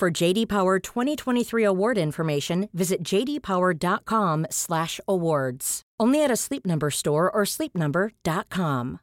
For JD Power 2023 award information, visit jdpower.com/awards. Only at a Sleep Number store or sleepnumber.com.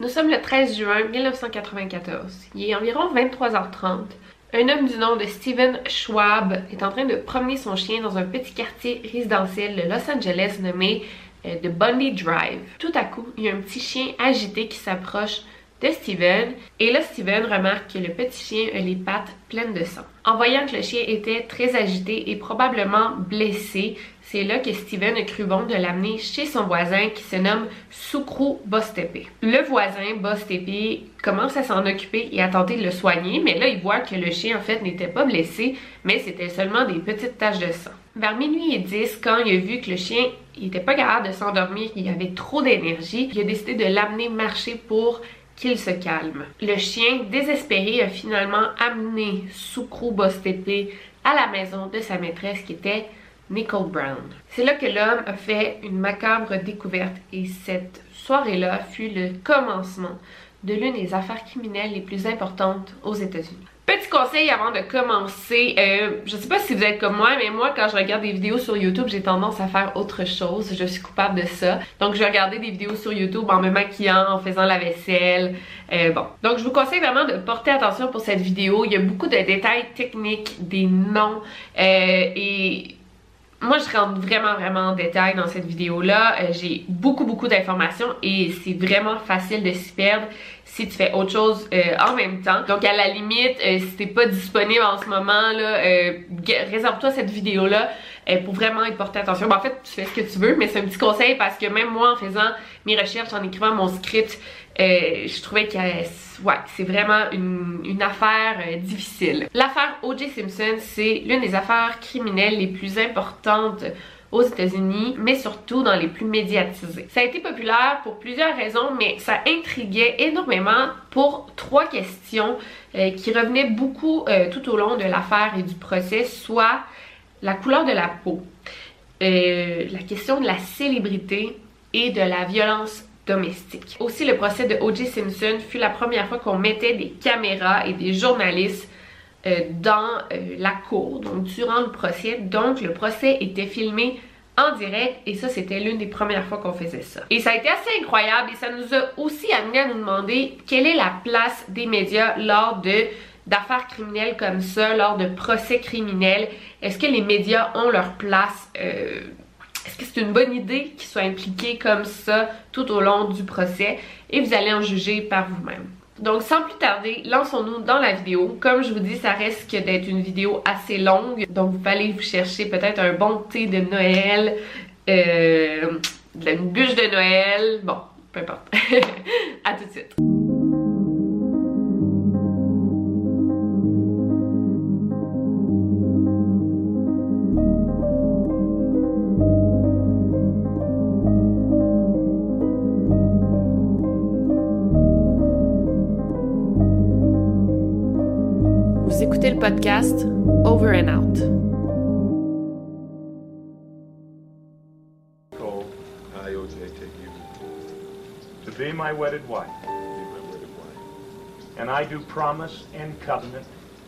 Nous sommes le 13 juin 1994. Il est environ 23h30. Un homme du nom de Steven Schwab est en train de promener son chien dans un petit quartier résidentiel de Los Angeles nommé euh, The Bundy Drive. Tout à coup, il y a un petit chien agité qui s'approche de Steven et là Steven remarque que le petit chien a les pattes pleines de sang. En voyant que le chien était très agité et probablement blessé, c'est là que Steven a cru bon de l'amener chez son voisin qui se nomme Soukru Bostepe. Le voisin Bostepe commence à s'en occuper et à tenter de le soigner, mais là il voit que le chien en fait n'était pas blessé, mais c'était seulement des petites taches de sang. Vers minuit et 10, quand il a vu que le chien n'était pas capable de s'endormir, qu'il avait trop d'énergie, il a décidé de l'amener marcher pour qu'il se calme. Le chien, désespéré, a finalement amené Soukru Bostepe à la maison de sa maîtresse qui était Nicole Brown. C'est là que l'homme a fait une macabre découverte et cette soirée-là fut le commencement de l'une des affaires criminelles les plus importantes aux États-Unis. Petit conseil avant de commencer, euh, je sais pas si vous êtes comme moi, mais moi quand je regarde des vidéos sur YouTube, j'ai tendance à faire autre chose. Je suis coupable de ça. Donc je vais regarder des vidéos sur YouTube en me maquillant, en faisant la vaisselle. Euh, bon. Donc je vous conseille vraiment de porter attention pour cette vidéo. Il y a beaucoup de détails techniques, des noms euh, et moi, je rentre vraiment, vraiment en détail dans cette vidéo-là. Euh, j'ai beaucoup, beaucoup d'informations et c'est vraiment facile de s'y perdre si tu fais autre chose euh, en même temps. Donc, à la limite, euh, si t'es pas disponible en ce moment, là, réserve-toi cette vidéo-là pour vraiment y porter attention. en fait, tu fais ce que tu veux, mais c'est un petit conseil parce que même moi, en faisant mes recherches, en écrivant mon script, je trouvais que ouais, c'est vraiment une, affaire euh, difficile. L'affaire O.J. Simpson, c'est l'une des affaires criminelles les plus importantes aux États-Unis, mais surtout dans les plus médiatisées. Ça a été populaire pour plusieurs raisons, mais ça intriguait énormément pour trois questions euh, qui revenaient beaucoup euh, tout au long de l'affaire et du procès, soit la couleur de la peau, la question de la célébrité et de la violence Aussi, le procès de O.J. Simpson fut la première fois qu'on mettait des caméras et des journalistes euh, dans euh, la cour, donc durant le procès. Donc, le procès était filmé en direct et ça, c'était l'une des premières fois qu'on faisait ça. Et ça a été assez incroyable et ça nous a aussi amené à nous demander quelle est la place des médias lors de d'affaires criminelles comme ça, lors de procès criminels. Est-ce que les médias ont leur place euh, est-ce que c'est une bonne idée qu'ils soient impliqués comme ça tout au long du procès? Et vous allez en juger par vous-même? Donc sans plus tarder, lançons-nous dans la vidéo. Comme je vous dis, ça risque d'être une vidéo assez longue. Donc vous allez vous chercher peut-être un bon thé de Noël, euh, une bûche de Noël. Bon, peu importe. à tout de suite. Podcast Over and Out. Cole, I, OJ, take you to be my wedded wife. Be my wedded wife. And I do promise and covenant.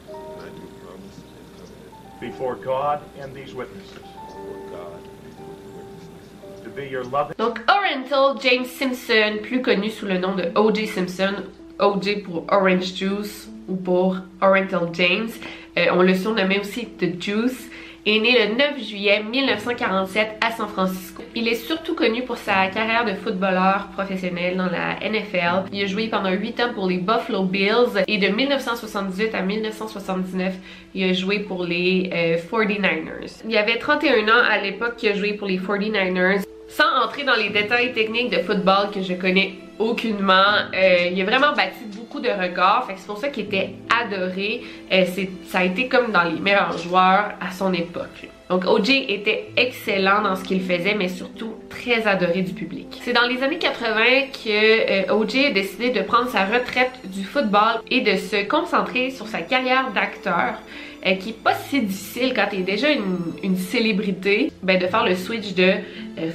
I do promise and covenant. Before God and these witnesses. Before God and these witnesses. To be your loving. Donc Oriental James Simpson, plus connu sous le nom de O.J. Simpson, OJ pour Orange Juice ou pour Oriental James. Euh, on le surnommait aussi The Juice est né le 9 juillet 1947 à San Francisco. Il est surtout connu pour sa carrière de footballeur professionnel dans la NFL. Il a joué pendant 8 ans pour les Buffalo Bills et de 1978 à 1979, il a joué pour les 49ers. Euh, il avait 31 ans à l'époque qu'il a joué pour les 49ers. Sans entrer dans les détails techniques de football que je connais aucunement, euh, il a vraiment bâti beaucoup de que c'est pour ça qu'il était adoré. Euh, ça a été comme dans les meilleurs joueurs à son époque. Donc OJ était excellent dans ce qu'il faisait, mais surtout très adoré du public. C'est dans les années 80 que euh, OJ a décidé de prendre sa retraite du football et de se concentrer sur sa carrière d'acteur. Euh, qui est pas si difficile quand tu es déjà une, célébrité, ben de faire le switch de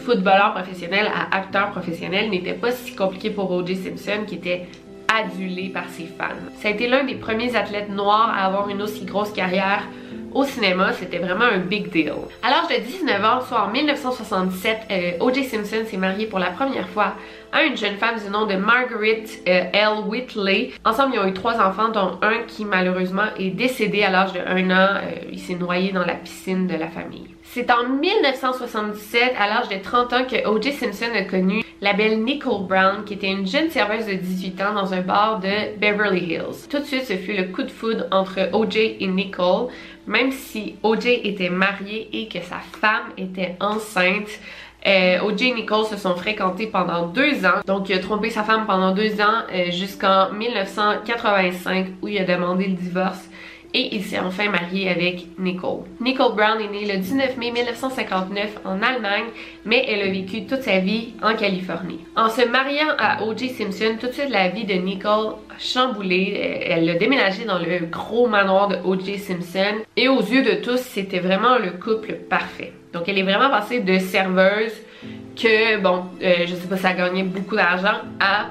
footballeur professionnel à acteur professionnel n'était pas si compliqué pour O.J. Simpson qui était adulé par ses fans. Ça a été l'un des premiers athlètes noirs à avoir une aussi grosse carrière au cinéma, c'était vraiment un big deal. À l'âge de 19 ans, soit en 1967, euh, O.J. Simpson s'est marié pour la première fois à une jeune femme du nom de Margaret euh, L. Whitley. Ensemble, ils ont eu trois enfants, dont un qui malheureusement est décédé à l'âge de 1 an. Euh, il s'est noyé dans la piscine de la famille. C'est en 1977, à l'âge de 30 ans, que O.J. Simpson a connu la belle Nicole Brown, qui était une jeune serveuse de 18 ans dans un bar de Beverly Hills. Tout de suite, ce fut le coup de foudre entre O.J. et Nicole, même si O.J. était marié et que sa femme était enceinte. Euh, OJ et Nicole se sont fréquentés pendant deux ans. Donc, il a trompé sa femme pendant deux ans euh, jusqu'en 1985 où il a demandé le divorce et il s'est enfin marié avec Nicole. Nicole Brown est née le 19 mai 1959 en Allemagne, mais elle a vécu toute sa vie en Californie. En se mariant à O.J. Simpson, tout de suite la vie de Nicole a chamboulé. Elle a déménagé dans le gros manoir de O.J. Simpson et aux yeux de tous, c'était vraiment le couple parfait. Donc elle est vraiment passée de serveuse que, bon, euh, je sais pas, ça gagnait beaucoup d'argent à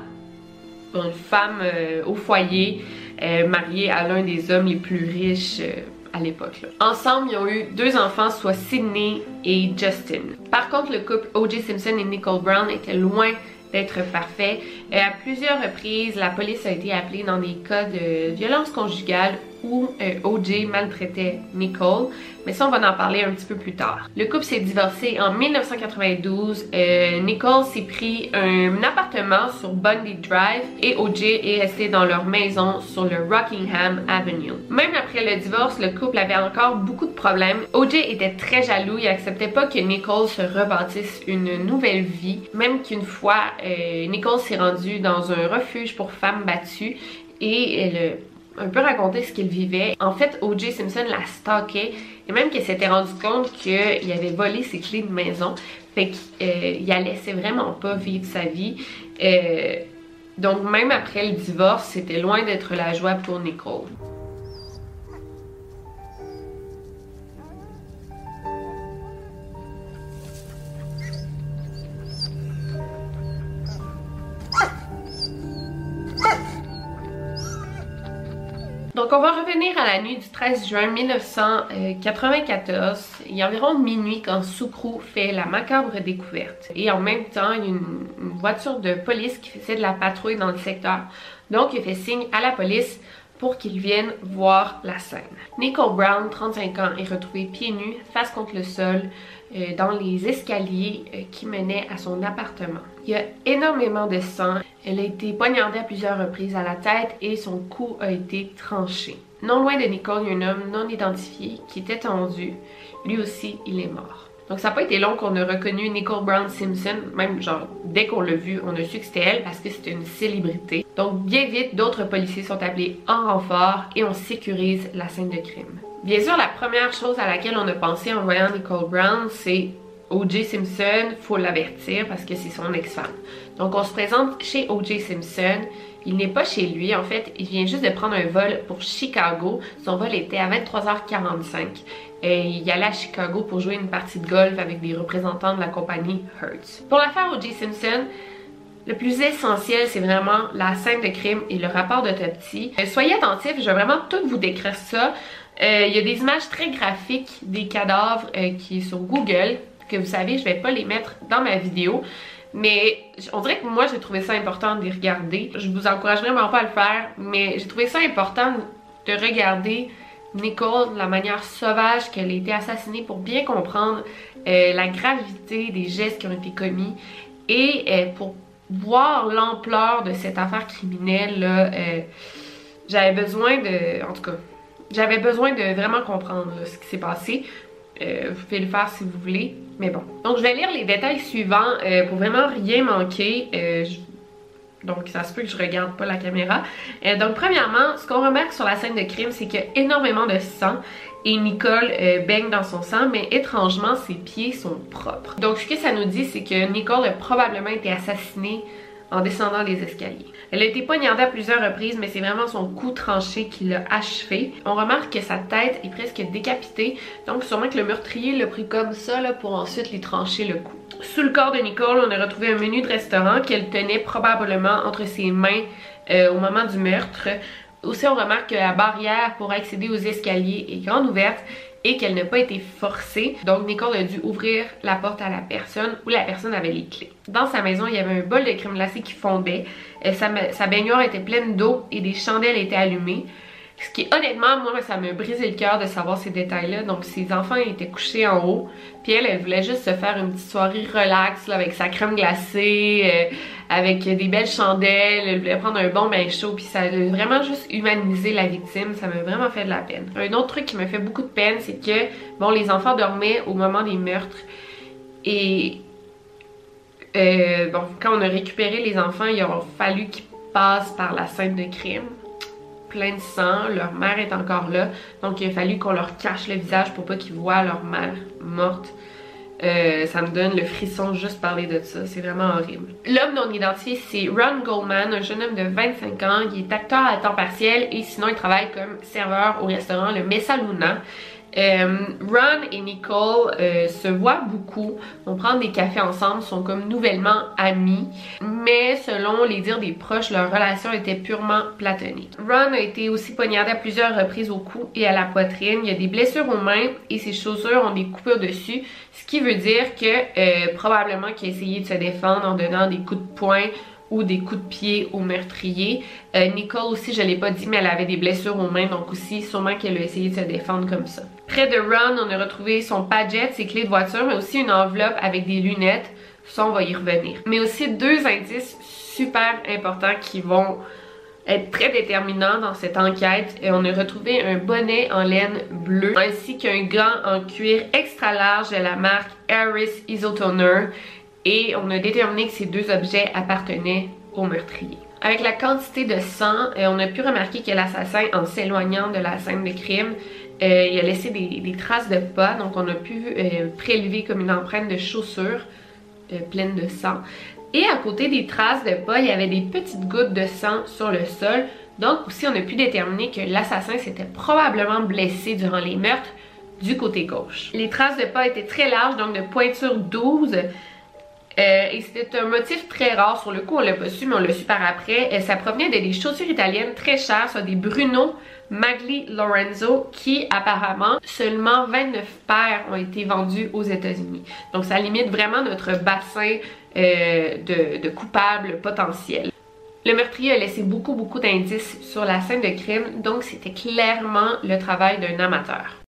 une femme euh, au foyer euh, mariée à l'un des hommes les plus riches euh, à l'époque. Ensemble, ils ont eu deux enfants, soit Sydney et Justin. Par contre, le couple O.J. Simpson et Nicole Brown était loin d'être parfait. À plusieurs reprises, la police a été appelée dans des cas de violence conjugale où euh, OJ maltraitait Nicole, mais ça on va en parler un petit peu plus tard. Le couple s'est divorcé en 1992. Euh, Nicole s'est pris un appartement sur Bundy Drive et OJ est resté dans leur maison sur le Rockingham Avenue. Même après le divorce, le couple avait encore beaucoup de problèmes. OJ était très jaloux, il acceptait pas que Nicole se rebâtisse une nouvelle vie, même qu'une fois euh, Nicole s'est rendue dans un refuge pour femmes battues et elle un peu raconter ce qu'il vivait. En fait, O.J. Simpson la stalkait et même qu'elle s'était rendu compte qu'il avait volé ses clés de maison. Fait qu'il euh, la laissait vraiment pas vivre sa vie. Euh, donc même après le divorce, c'était loin d'être la joie pour Nicole. Donc on va revenir à la nuit du 13 juin 1994. Il y a environ minuit quand Soukro fait la macabre découverte. Et en même temps, a une, voiture de police qui faisait de la patrouille dans le secteur. Donc il fait signe à la police pour qu'ils viennent voir la scène. Nicole Brown, 35 ans, est retrouvée pieds nus, face contre le sol, euh, dans les escaliers euh, qui menaient à son appartement. Il y a énormément de sang. Elle a été poignardée à plusieurs reprises à la tête et son cou a été tranché. Non loin de Nicole, il y a un homme non identifié qui était tendu. Lui aussi, il est mort. Donc ça n'a pas été long qu'on a reconnu Nicole Brown Simpson, même genre dès qu'on l'a vu, on a su que c'était elle parce que c'était une célébrité. Donc bien vite, d'autres policiers sont appelés en renfort et on sécurise la scène de crime. Bien sûr, la première chose à laquelle on a pensé en voyant Nicole Brown, c'est O.J. Simpson, faut l'avertir parce que c'est son ex-femme. Donc on se présente chez O.J. Simpson. Il n'est pas chez lui, en fait, il vient juste de prendre un vol pour Chicago. Son vol était à 23h45. Et il allait à Chicago pour jouer une partie de golf avec des représentants de la compagnie Hertz. Pour l'affaire O.J. Simpson, le plus essentiel, c'est vraiment la scène de crime et le rapport d'autopsie. Euh, soyez attentifs, je vais vraiment tout vous décrire ça. Euh, il y a des images très graphiques des cadavres euh, qui sont sur Google, que vous savez, je vais pas les mettre dans ma vidéo. Mais on dirait que moi j'ai trouvé ça important de les regarder. Je vous encourage vraiment pas à le faire, mais j'ai trouvé ça important de regarder Nicole la manière sauvage qu'elle a été assassinée pour bien comprendre euh, la gravité des gestes qui ont été commis et pour voir l'ampleur de cette affaire criminelle là, j'avais besoin de, en tout cas, j'avais besoin de vraiment comprendre ce qui s'est passé. Euh, vous pouvez le faire si vous voulez, mais bon. Donc je vais lire les détails suivants euh, pour vraiment rien manquer. Euh, Donc ça se peut que je regarde pas la caméra. Euh, donc premièrement, ce qu'on remarque sur la scène de crime, c'est qu'il y a énormément de sang et Nicole baigne dans son sang, mais étrangement, ses pieds sont propres. Donc ce que ça nous dit, c'est que Nicole a probablement été assassinée en descendant les escaliers. Elle a été poignardée à plusieurs reprises, mais c'est vraiment son cou tranché qui l'a achevé. On remarque que sa tête est presque décapitée, donc sûrement que le meurtrier l'a pris comme ça là, pour ensuite lui trancher le cou. Sous le corps de Nicole, on a retrouvé un menu de restaurant qu'elle tenait probablement entre ses mains euh, au moment du meurtre. Aussi, on remarque que la barrière pour accéder aux escaliers est grande ouverte et qu'elle n'a pas été forcée. Donc Nicole a dû ouvrir la porte à la personne où la personne avait les clés. Dans sa maison, il y avait un bol de crème glacée qui fondait. Euh, sa, sa baignoire était pleine d'eau et des chandelles étaient allumées. Ce qui, honnêtement, moi, ça me brisait le cœur de savoir ces détails-là. Donc, ses enfants étaient couchés en haut. Puis elle, elle voulait juste se faire une petite soirée relax, là, avec sa crème glacée, euh, avec des belles chandelles. Elle voulait prendre un bon bain chaud. Puis ça a vraiment juste humanisé la victime. Ça m'a vraiment fait de la peine. Un autre truc qui me fait beaucoup de peine, c'est que, bon, les enfants dormaient au moment des meurtres. Et, euh, bon, quand on a récupéré les enfants, il a fallu qu'ils passent par la scène de crime plein de sang, leur mère est encore là, donc il a fallu qu'on leur cache le visage pour pas qu'ils voient leur mère morte. Euh, ça me donne le frisson juste parler de ça, c'est vraiment horrible. L'homme non identifié, c'est Ron Goldman, un jeune homme de 25 ans, qui est acteur à temps partiel et sinon il travaille comme serveur au restaurant Le Mesa Luna. Euh, Ron et Nicole euh, se voient beaucoup, vont prendre des cafés ensemble, sont comme nouvellement amis, mais selon les dires des proches, leur relation était purement platonique. Ron a été aussi poignardé à plusieurs reprises au cou et à la poitrine, il y a des blessures aux mains et ses chaussures ont des coupures dessus, ce qui veut dire que euh, probablement qu'il a essayé de se défendre en donnant des coups de poing ou des coups de pied au meurtrier. Nicole aussi, je l'ai pas dit, mais elle avait des blessures aux mains, donc aussi sûrement qu'elle a essayé de se défendre comme ça. Près de Ron, on a retrouvé son padjet, ses clés de voiture, mais aussi une enveloppe avec des lunettes. Ça, on va y revenir. Mais aussi deux indices super importants qui vont être très déterminants dans cette enquête. Et on a retrouvé un bonnet en laine bleue ainsi qu'un gant en cuir extra large de la marque Harris Isotoner et on a déterminé que ces deux objets appartenaient au meurtrier. Avec la quantité de sang, on a pu remarquer que l'assassin, en s'éloignant de la scène de crime, euh, il a laissé des, traces de pas, donc on a pu euh, prélever comme une empreinte de chaussure pleine de sang. Et à côté des traces de pas, il y avait des petites gouttes de sang sur le sol. Donc aussi, on a pu déterminer que l'assassin s'était probablement blessé durant les meurtres du côté gauche. Les traces de pas étaient très larges, donc de pointure 12, euh, et c'était un motif très rare. Sur le coup, on l'a pas su, mais on l'a su par après. Et ça provenait de des chaussures italiennes très chères, soit des Bruno Magli Lorenzo, qui apparemment, seulement 29 paires ont été vendues aux États-Unis. Donc ça limite vraiment notre bassin euh, de, de coupables potentiels. Le meurtrier a laissé beaucoup beaucoup d'indices sur la scène de crime, donc c'était clairement le travail d'un amateur.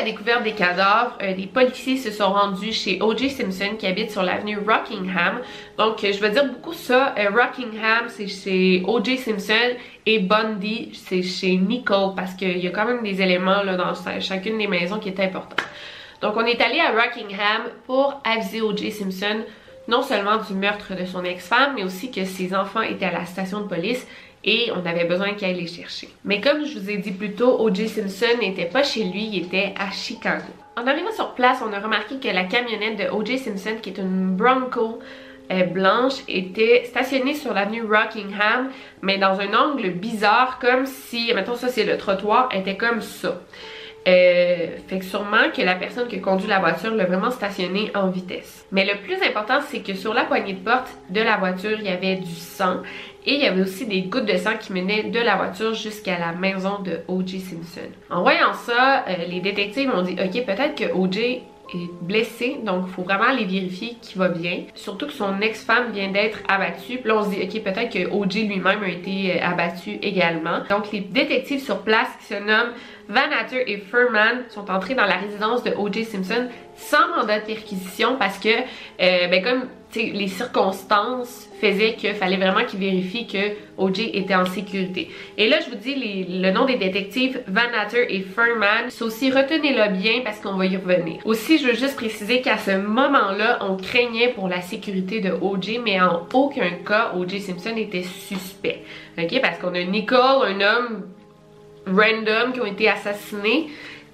La découverte des cadavres, euh, les policiers se sont rendus chez O.J. Simpson qui habite sur l'avenue Rockingham. Donc euh, je veux dire beaucoup ça, euh, Rockingham c'est chez O.J. Simpson et Bundy c'est chez Nicole parce qu'il y a quand même des éléments là, dans chacune des maisons qui est important. Donc on est allé à Rockingham pour aviser O.J. Simpson non seulement du meurtre de son ex-femme, mais aussi que ses enfants étaient à la station de police et on avait besoin qu'il aille les chercher. Mais comme je vous ai dit plus tôt, O.J. Simpson n'était pas chez lui, il était à Chicago. En arrivant sur place, on a remarqué que la camionnette de O.J. Simpson, qui est une Bronco euh, blanche, était stationnée sur l'avenue Rockingham, mais dans un angle bizarre, comme si, mettons ça c'est le trottoir, était comme ça. Euh, fait que sûrement que la personne qui conduit la voiture l'a vraiment stationné en vitesse. Mais le plus important, c'est que sur la poignée de porte de la voiture, il y avait du sang et il y avait aussi des gouttes de sang qui menaient de la voiture jusqu'à la maison de O.J. Simpson. En voyant ça, euh, les détectives ont dit ok peut-être que O.J est blessé, donc il faut vraiment aller vérifier qu'il va bien. Surtout que son ex-femme vient d'être abattue. Puis là, on se dit, ok, peut-être que O.J. lui-même a été euh, abattu également. Donc les détectives sur place qui se nomment Van Hatter et Furman sont entrés dans la résidence de O.J. Simpson sans mandat de perquisition parce que, euh, ben comme les circonstances faisaient qu'il fallait vraiment qu'ils vérifient que O.J. était en sécurité. Et là, je vous dis le nom des détectives Van Hatter et Furman. C'est aussi retenez-le bien parce qu'on va y revenir. Aussi, je veux juste préciser qu'à ce moment-là, on craignait pour la sécurité de O.J. mais en aucun cas, O.J. Simpson était suspect. Ok, parce qu'on a Nicole, un homme random qui ont été assassinés.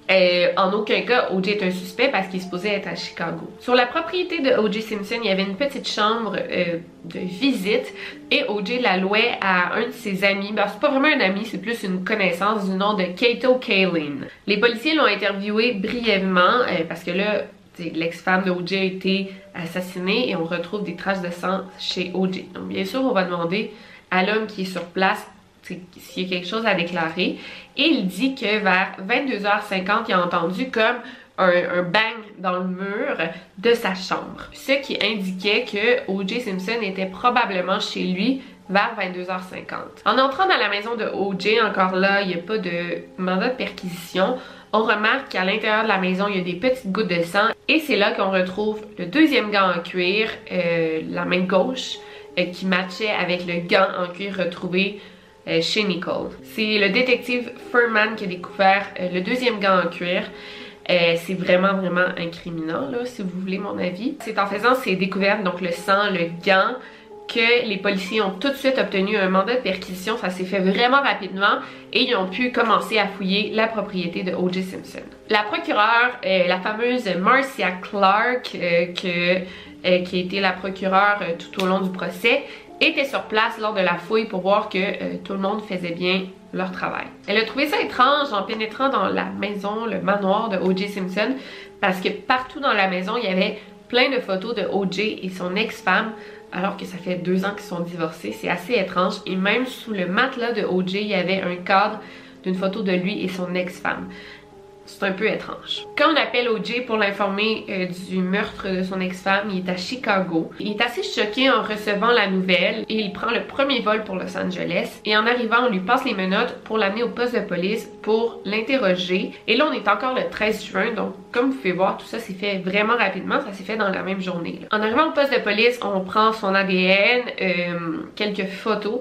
Euh, en aucun cas, O.J. est un suspect parce qu'il est supposé être à Chicago. Sur la propriété de O.J. Simpson, il y avait une petite chambre euh, de visite et O.J. la louait à un de ses amis. Ben, c'est pas vraiment un ami, c'est plus une connaissance du nom de Kato Kaelin. Les policiers l'ont interviewé brièvement euh, parce que là, l'ex-femme de O.J. a été assassinée et on retrouve des traces de sang chez O.J. Donc bien sûr, on va demander à l'homme qui est sur place s'il y a quelque chose à déclarer. Et il dit que vers 22h50, il a entendu comme un, bang dans le mur de sa chambre. Ce qui indiquait que O.J. Simpson était probablement chez lui vers 22h50. En entrant dans la maison de O.J., encore là, il n'y a pas de mandat de perquisition. On remarque qu'à l'intérieur de la maison, il y a des petites gouttes de sang. Et c'est là qu'on retrouve le deuxième gant en cuir, euh, la main gauche, euh, qui matchait avec le gant en cuir retrouvé euh, chez Nicole. C'est le détective Furman qui a découvert euh, le deuxième gant en cuir. Euh, c'est vraiment vraiment incriminant là si vous voulez mon avis. C'est en faisant ces découvertes, donc le sang, le gant, que les policiers ont tout de suite obtenu un mandat de perquisition. Ça s'est fait vraiment rapidement et ils ont pu commencer à fouiller la propriété de O.J. Simpson. La procureure, la fameuse Marcia Clark, qui a été la procureure tout au long du procès, était sur place lors de la fouille pour voir que euh, tout le monde faisait bien leur travail. Elle a trouvé ça étrange en pénétrant dans la maison, le manoir de O.J. Simpson, parce que partout dans la maison, il y avait plein de photos de O.J. et son ex-femme, alors que ça fait deux ans qu'ils sont divorcés. C'est assez étrange. Et même sous le matelas de O.J., il y avait un cadre d'une photo de lui et son ex-femme c'est un peu étrange. Quand on appelle OJ pour l'informer euh, du meurtre de son ex-femme, il est à Chicago. Il est assez choqué en recevant la nouvelle et il prend le premier vol pour Los Angeles. Et en arrivant, on lui passe les menottes pour l'amener au poste de police pour l'interroger. Et là, on est encore le 13 juin, donc comme vous pouvez voir, tout ça s'est fait vraiment rapidement. Ça s'est fait dans la même journée. En arrivant au poste de police, on prend son ADN, euh, quelques photos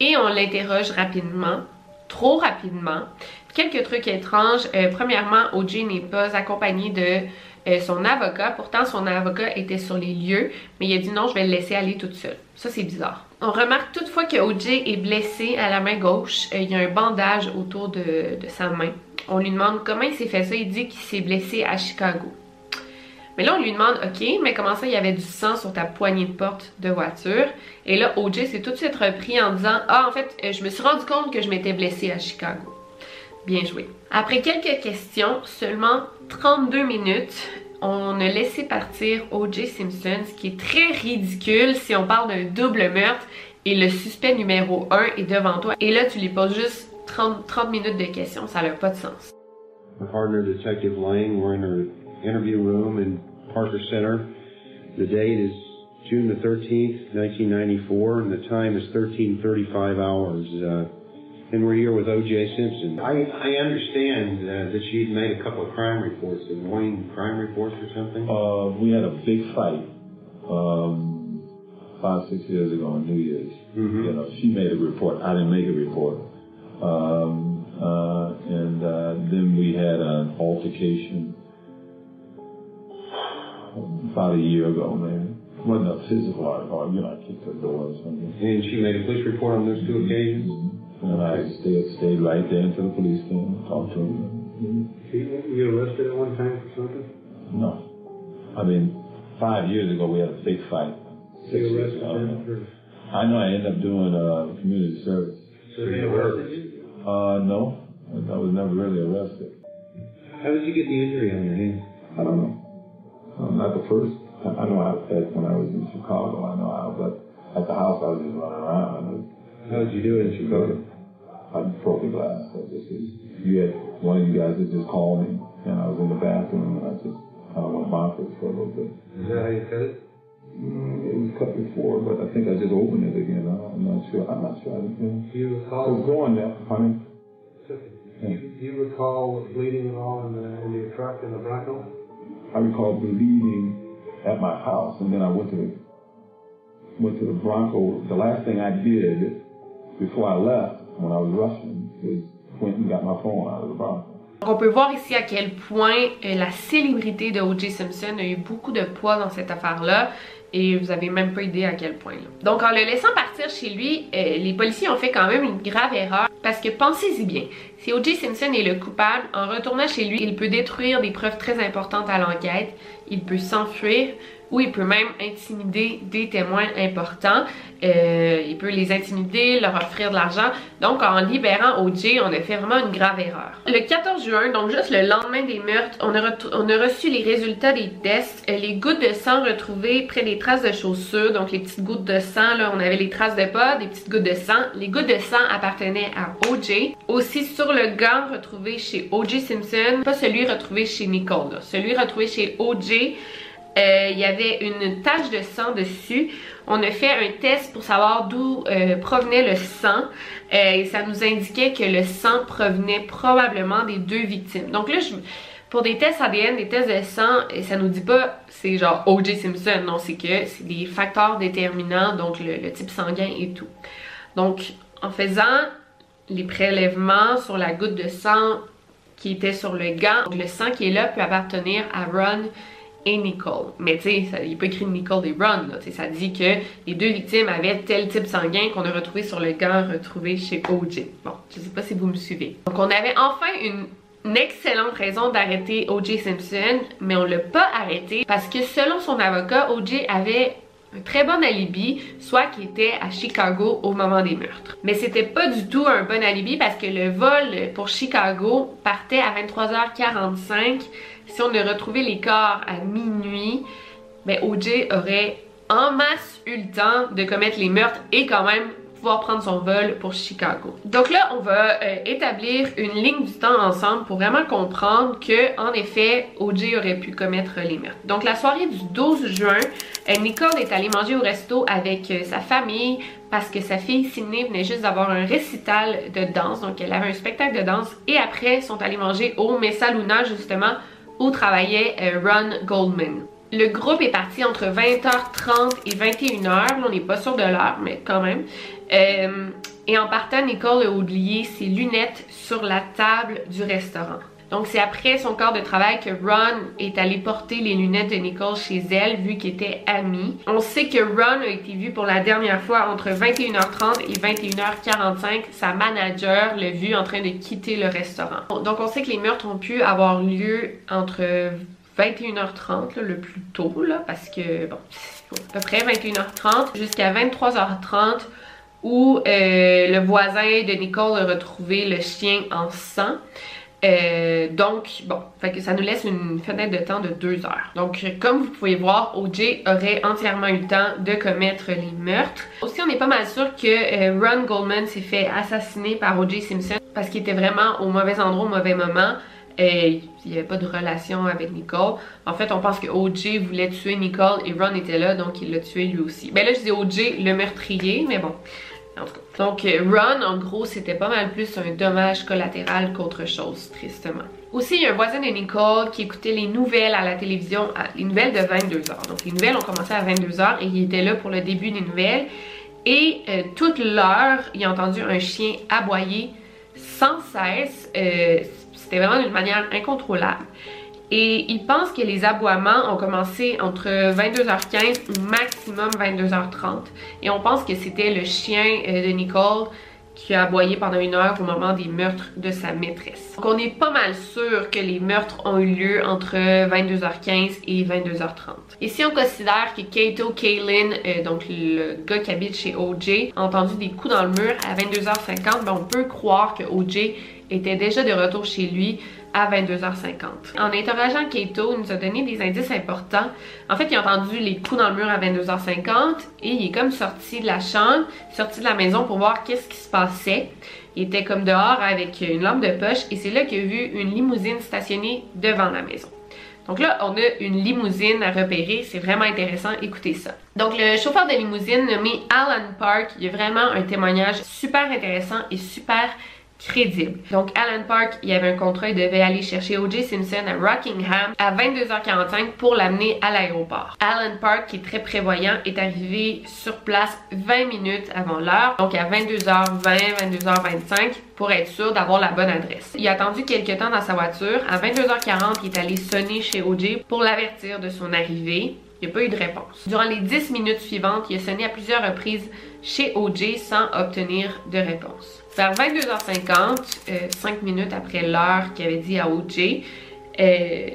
et on l'interroge rapidement trop rapidement. Quelques trucs étranges. Euh, premièrement, OJ n'est pas accompagné de euh, son avocat. Pourtant, son avocat était sur les lieux, mais il a dit non, je vais le laisser aller toute seule. Ça, c'est bizarre. On remarque toutefois que OJ est blessé à la main gauche. Euh, il y a un bandage autour de, de sa main. On lui demande comment il s'est fait ça. Il dit qu'il s'est blessé à Chicago. Mais là, on lui demande, OK, mais comment ça, il y avait du sang sur ta poignée de porte de voiture? Et là, OJ s'est tout de suite repris en disant, ah, en fait, je me suis rendu compte que je m'étais blessée à Chicago. Bien joué. Après quelques questions, seulement 32 minutes, on a laissé partir O.J. Simpson, ce qui est très ridicule si on parle d'un double meurtre et le suspect numéro 1 est devant toi. Et là, tu lui poses juste 30, 30 minutes de questions, ça n'a pas de sens. partner, Detective Lang, interview room in Parker Center. The date is June the 13th, 1994, and the time is 1335 hours. Uh, And we're here with O.J. Simpson. I, I understand uh, that she'd made a couple of crime reports, the Wayne crime reports or something. Uh, we had a big fight um, five, six years ago on New Year's. Mhm. You know, she made a report. I didn't make a report. Um, uh, and uh, then we had an altercation about a year ago, maybe. wasn't a physical argument. You know, I kicked her door or something. And she made a police report on those two occasions. And I stayed, stayed right there until the police came and talked to him. Were you arrested at one time for something? No. I mean, five years ago we had a big fight. Six You years ago. I know I ended up doing uh, community service. So they arrested you? Uh, no. I was never really arrested. How did you get the injury on your hand? I don't know. Um, not the first. I I know I had when I was in Chicago. I know how, but at the house I was just running around. How did you do it in Chicago? I broke the glass. I just, you had one of you guys that just called me, and I was in the bathroom, and I just kind of went bonkers for a little bit. Is that how you cut it? Mm, it was cut before, but I think I just opened it again. I'm not sure. I'm not sure. I, you know, Do you I was recall? going there, honey. Do you, do you recall bleeding at all in the in your truck in the Bronco? I recall bleeding at my house, and then I went to the went to the Bronco. The last thing I did before I left, when I was rushing, went and got my phone out of the on peut voir ici à quel point euh, la célébrité de O.J. Simpson a eu beaucoup de poids dans cette affaire-là. Et vous avez même pas idée à quel point. là. Donc en le laissant partir chez lui, euh, les policiers ont fait quand même une grave erreur. Parce que pensez-y bien, si O.J. Simpson est le coupable, en retournant chez lui, il peut détruire des preuves très importantes à l'enquête, il peut s'enfuir ou il peut même intimider des témoins importants. Euh, il peut les intimider, leur offrir de l'argent. Donc, en libérant OJ, on a fait vraiment une grave erreur. Le 14 juin, donc juste le lendemain des meurtres, on a, reçu les résultats des tests. Euh, les gouttes de sang retrouvées près des traces de chaussures, donc les petites gouttes de sang, là, on avait les traces de pas, des petites gouttes de sang. Les gouttes de sang appartenaient à OJ. Aussi sur le gant retrouvé chez OJ Simpson, pas celui retrouvé chez Nicole, celui retrouvé chez OJ. Euh, il y avait une tache de sang dessus. On a fait un test pour savoir d'où euh, provenait le sang. Euh, et ça nous indiquait que le sang provenait probablement des deux victimes. Donc là, je- pour des tests ADN, des tests de sang, et ça nous dit pas c'est genre O.J. Simpson. Non, c'est que c'est des facteurs déterminants, donc le, type sanguin et tout. Donc, en faisant les prélèvements sur la goutte de sang qui était sur le gant, le sang qui est là peut appartenir à Ron et Nicole. Mais tu sais, il n'est pas écrit Nicole et Ron, là. Ça dit que les deux victimes avaient tel type sanguin qu'on a retrouvé sur le gant retrouvé chez OJ. Bon, je sais pas si vous me suivez. Donc on avait enfin une une excellente raison d'arrêter O.J. Simpson, mais on l'a pas arrêté parce que selon son avocat, O.J. avait un très bon alibi, soit qu'il était à Chicago au moment des meurtres. Mais c'était pas du tout un bon alibi parce que le vol pour Chicago partait à 23h45. Si on a retrouvé les corps à minuit, ben OJ aurait en masse eu le temps de commettre les meurtres et quand même pouvoir prendre son vol pour Chicago. Donc là, on va euh, établir une ligne du temps ensemble pour vraiment comprendre que, en effet, OJ aurait pu commettre les meurtres. Donc la soirée du 12 juin, euh, Nicole est allée manger au resto avec euh, sa famille parce que sa fille Sydney venait juste d'avoir un récital de danse, donc elle avait un spectacle de danse et après sont allés manger au Mesa Luna justement où travaillait euh, Ron Goldman. Le groupe est parti entre 20h30 et 21h. Là, on n'est pas sûr de l'heure, mais quand même. Euh, et en partant, Nicole a oublié ses lunettes sur la table du restaurant. Donc, c'est après son corps de travail que Ron est allé porter les lunettes de Nicole chez elle, vu qu'ils étaient amis. On sait que Ron a été vu pour la dernière fois entre 21h30 et 21h45. Sa manager l'a vu en train de quitter le restaurant. Donc, on sait que les meurtres ont pu avoir lieu entre 21h30 là, le plus tôt, parce que, bon, à peu près 21h30 jusqu'à 23h30 où euh, le voisin de Nicole a retrouvé le chien en sang. Euh, donc, bon, ça nous laisse une fenêtre de temps de deux heures. Donc, comme vous pouvez voir, OJ aurait entièrement eu le temps de commettre les meurtres. Aussi, on est pas mal sûr que euh, Ron Goldman s'est fait assassiner par OJ Simpson parce qu'il était vraiment au mauvais endroit au mauvais moment. Euh, il n'y avait pas de relation avec Nicole. En fait, on pense que OJ voulait tuer Nicole et Ron était là, donc il l'a tué lui aussi. Ben là, je dis OJ, le meurtrier, mais bon. Donc, euh, Ron, en gros, c'était pas mal plus un dommage collatéral qu'autre chose, tristement. Aussi, il y a un voisin de Nicole qui écoutait les nouvelles à la télévision, les nouvelles de 22h. Donc, les nouvelles ont commencé à 22h et il était là pour le début des nouvelles. Et euh, toute l'heure, il a entendu un chien aboyer sans cesse. Euh, c'était vraiment d'une manière incontrôlable. Et il pense que les aboiements ont commencé entre 22h15 ou maximum 22h30. Et on pense que c'était le chien euh, de Nicole qui a aboyé pendant une heure au moment des meurtres de sa maîtresse. Donc on est pas mal sûr que les meurtres ont eu lieu entre 22h15 et 22h30. Et si on considère que Kato Kaylin, euh, donc le gars qui habite chez OJ, a entendu des coups dans le mur à 22h50, ben on peut croire que OJ était déjà de retour chez lui à 22h50. En interrogeant Kato, il nous a donné des indices importants. En fait, il a entendu les coups dans le mur à 22h50 et il est comme sorti de la chambre, sorti de la maison pour voir qu'est-ce qui se passait. Il était comme dehors avec une lampe de poche et c'est là qu'il a vu une limousine stationnée devant la maison. Donc là, on a une limousine à repérer, c'est vraiment intéressant, écoutez ça. Donc le chauffeur de limousine nommé Alan Park, il a vraiment un témoignage super intéressant et super crédible. Donc Alan Park, il y avait un contrat, il devait aller chercher O.J. Simpson à Rockingham à 22h45 pour l'amener à l'aéroport. Alan Park, qui est très prévoyant, est arrivé sur place 20 minutes avant l'heure, donc à 22h20, 22h25 pour être sûr d'avoir la bonne adresse. Il a attendu quelques temps dans sa voiture. À 22h40, il est allé sonner chez O.J. pour l'avertir de son arrivée. Il n'y a pas eu de réponse. Durant les 10 minutes suivantes, il a sonné à plusieurs reprises chez O.J. sans obtenir de réponse. Vers 22h50, 5 euh, minutes après l'heure qu'il avait dit à OJ, euh,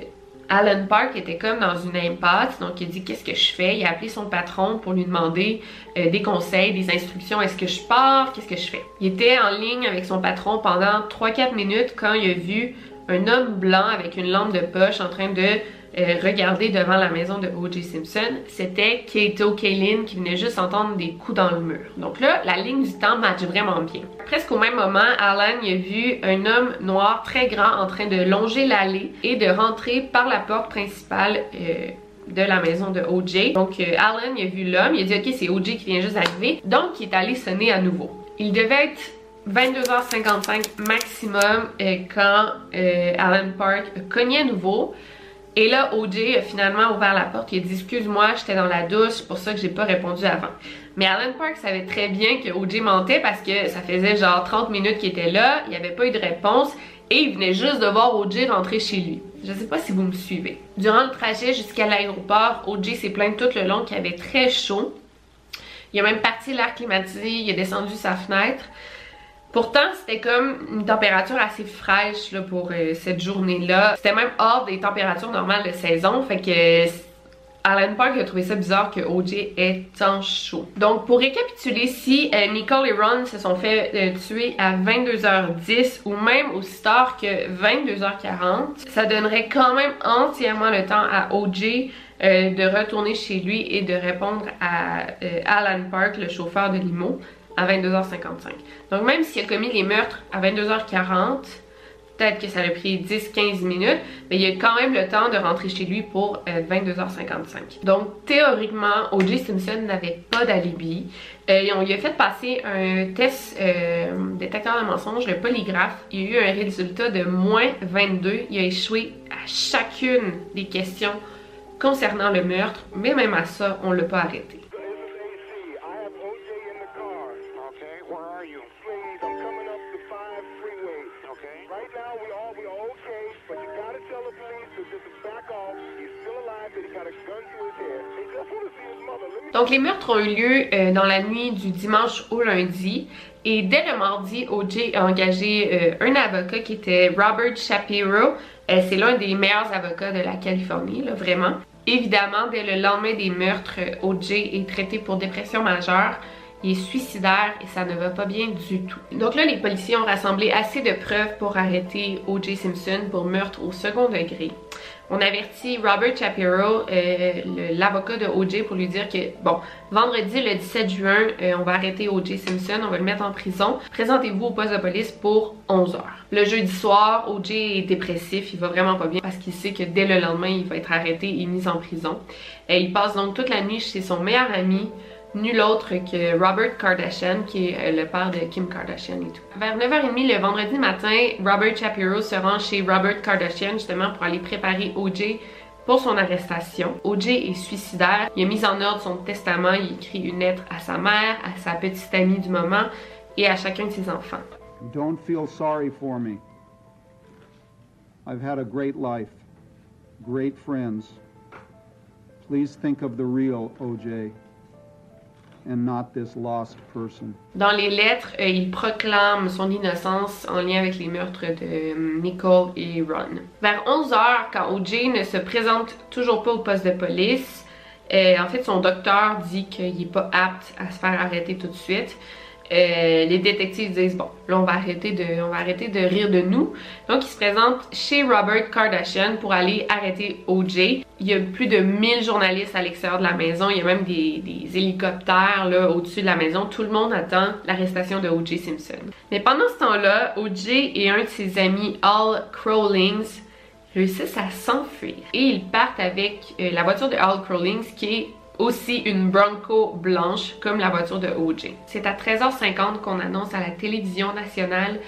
Alan Park était comme dans une impasse, donc il dit qu'est-ce que je fais? Il a appelé son patron pour lui demander euh, des conseils, des instructions. Est-ce que je pars? Qu'est-ce que je fais? Il était en ligne avec son patron pendant 3-4 minutes quand il a vu un homme blanc avec une lampe de poche en train de euh, regarder devant la maison de O.J. Simpson, c'était Kato Kaylin qui venait juste entendre des coups dans le mur. Donc là, la ligne du temps match vraiment bien. Presque au même moment, Alan a vu un homme noir très grand en train de longer l'allée et de rentrer par la porte principale euh, de la maison de O.J. Donc euh, Alan a vu l'homme, il a dit ok c'est O.J. qui vient juste d'arriver, donc il est allé sonner à nouveau. Il devait être 22h55 maximum quand Alan Park cognait à nouveau. Et là, OJ a finalement ouvert la porte. Il a dit Excuse-moi, j'étais dans la douche, c'est pour ça que j'ai pas répondu avant. Mais Alan Park savait très bien que OJ mentait parce que ça faisait genre 30 minutes qu'il était là, il n'y avait pas eu de réponse et il venait juste de voir OJ rentrer chez lui. Je sais pas si vous me suivez. Durant le trajet jusqu'à l'aéroport, OJ s'est plaint tout le long qu'il avait très chaud. Il a même parti l'air climatisé, il a descendu sa fenêtre. Pourtant, c'était comme une température assez fraîche pour euh, cette journée-là. C'était même hors des températures normales de saison, fait que Alan Park a trouvé ça bizarre que OJ est en chaud. Donc pour récapituler, si euh, Nicole et Ron se sont fait euh, tuer à 22h10 ou même aussi tard que 22h40, ça donnerait quand même entièrement le temps à OJ de retourner chez lui et de répondre à Alan Park, le chauffeur de limo à 22h55. Donc même s'il a commis les meurtres à 22h40, peut-être que ça a pris 10-15 minutes, mais il a quand même le temps de rentrer chez lui pour 22h55. Euh, Donc théoriquement, O.J. Simpson n'avait pas d'alibi. Euh, on lui a fait passer un test euh, détecteur de mensonges, le polygraphe. Il a eu un résultat de moins 22. Il a échoué à chacune des questions concernant le meurtre, mais même à ça, on l'a pas arrêté. Donc les meurtres ont eu lieu euh, dans la nuit du dimanche au lundi et dès le mardi, OJ a engagé euh, un avocat qui était Robert Shapiro. Euh, c'est l'un des meilleurs avocats de la Californie, là, vraiment. Évidemment, dès le lendemain des meurtres, OJ est traité pour dépression majeure. Il est suicidaire et ça ne va pas bien du tout. Donc là, les policiers ont rassemblé assez de preuves pour arrêter O.J. Simpson pour meurtre au second degré. On avertit Robert Shapiro, euh, l'avocat de O.J. pour lui dire que, bon, vendredi le 17 juin, euh, on va arrêter O.J. Simpson, on va le mettre en prison. Présentez-vous au poste de police pour 11 heures. Le jeudi soir, O.J. est dépressif, il va vraiment pas bien parce qu'il sait que dès le lendemain, il va être arrêté et mis en prison. Et il passe donc toute la nuit chez son meilleur ami, nul autre que Robert Kardashian, qui est euh, le père de Kim Kardashian et tout. Vers 9h30 le vendredi matin, Robert Shapiro se rend chez Robert Kardashian justement pour aller préparer OJ pour son arrestation. OJ est suicidaire. Il a mis en ordre son testament. Il écrit une lettre à sa mère, à sa petite amie du moment et à chacun de ses enfants. Don't feel sorry for me. I've had a great life, great friends. Please think of the real OJ and not this lost person. Dans les lettres, euh, il proclame son innocence en lien avec les meurtres de euh, Nicole et Ron. Vers 11h, quand OJ ne se présente toujours pas au poste de police, euh, en fait, son docteur dit qu'il n'est pas apte à se faire arrêter tout de suite. Euh, les détectives disent bon, là on va arrêter de, on va arrêter de rire de nous. Donc ils se présentent chez Robert Kardashian pour aller arrêter OJ. Il y a plus de 1000 journalistes à l'extérieur de la maison. Il y a même des, hélicoptères là au-dessus de la maison. Tout le monde attend l'arrestation de OJ Simpson. Mais pendant ce temps-là, OJ et un de ses amis, Al Crowlings, réussissent à s'enfuir et ils partent avec euh, la voiture de Al Crowlings qui est aussi une Bronco blanche comme la voiture de OJ. C'est à 13h50 qu'on annonce à la télévision nationale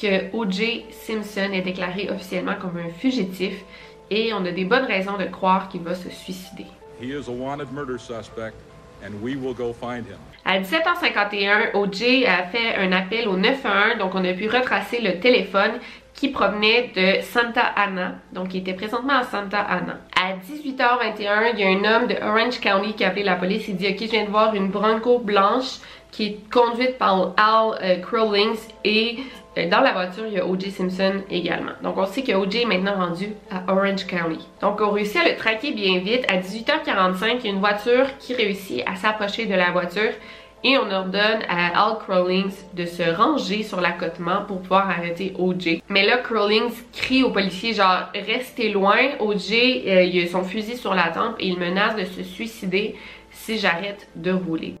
que OJ Simpson est déclaré officiellement comme un fugitif et on a des bonnes raisons de croire qu'il va se suicider. He is a wanted murder suspect and we will go find him. À 17h51, OJ a fait un appel au 911, donc on a pu retracer le téléphone qui provenait de Santa Ana, donc il était présentement à Santa Ana. À 18h21, il y a un homme de Orange County qui a appelé la police. Il dit Ok, je viens de voir une Bronco blanche qui est conduite par Al euh, Crowlings et euh, dans la voiture, il y a O.J. Simpson également. Donc on sait que O.J. est maintenant rendu à Orange County. Donc on réussit à le traquer bien vite. À 18h45, il y a une voiture qui réussit à s'approcher de la voiture et on ordonne à Al Crowlings de se ranger sur l'accotement pour pouvoir arrêter OJ. Mais là, Crowlings crie aux policiers genre restez loin, OJ euh, il a son fusil sur la tempe et il menace de se suicider si j'arrête de rouler.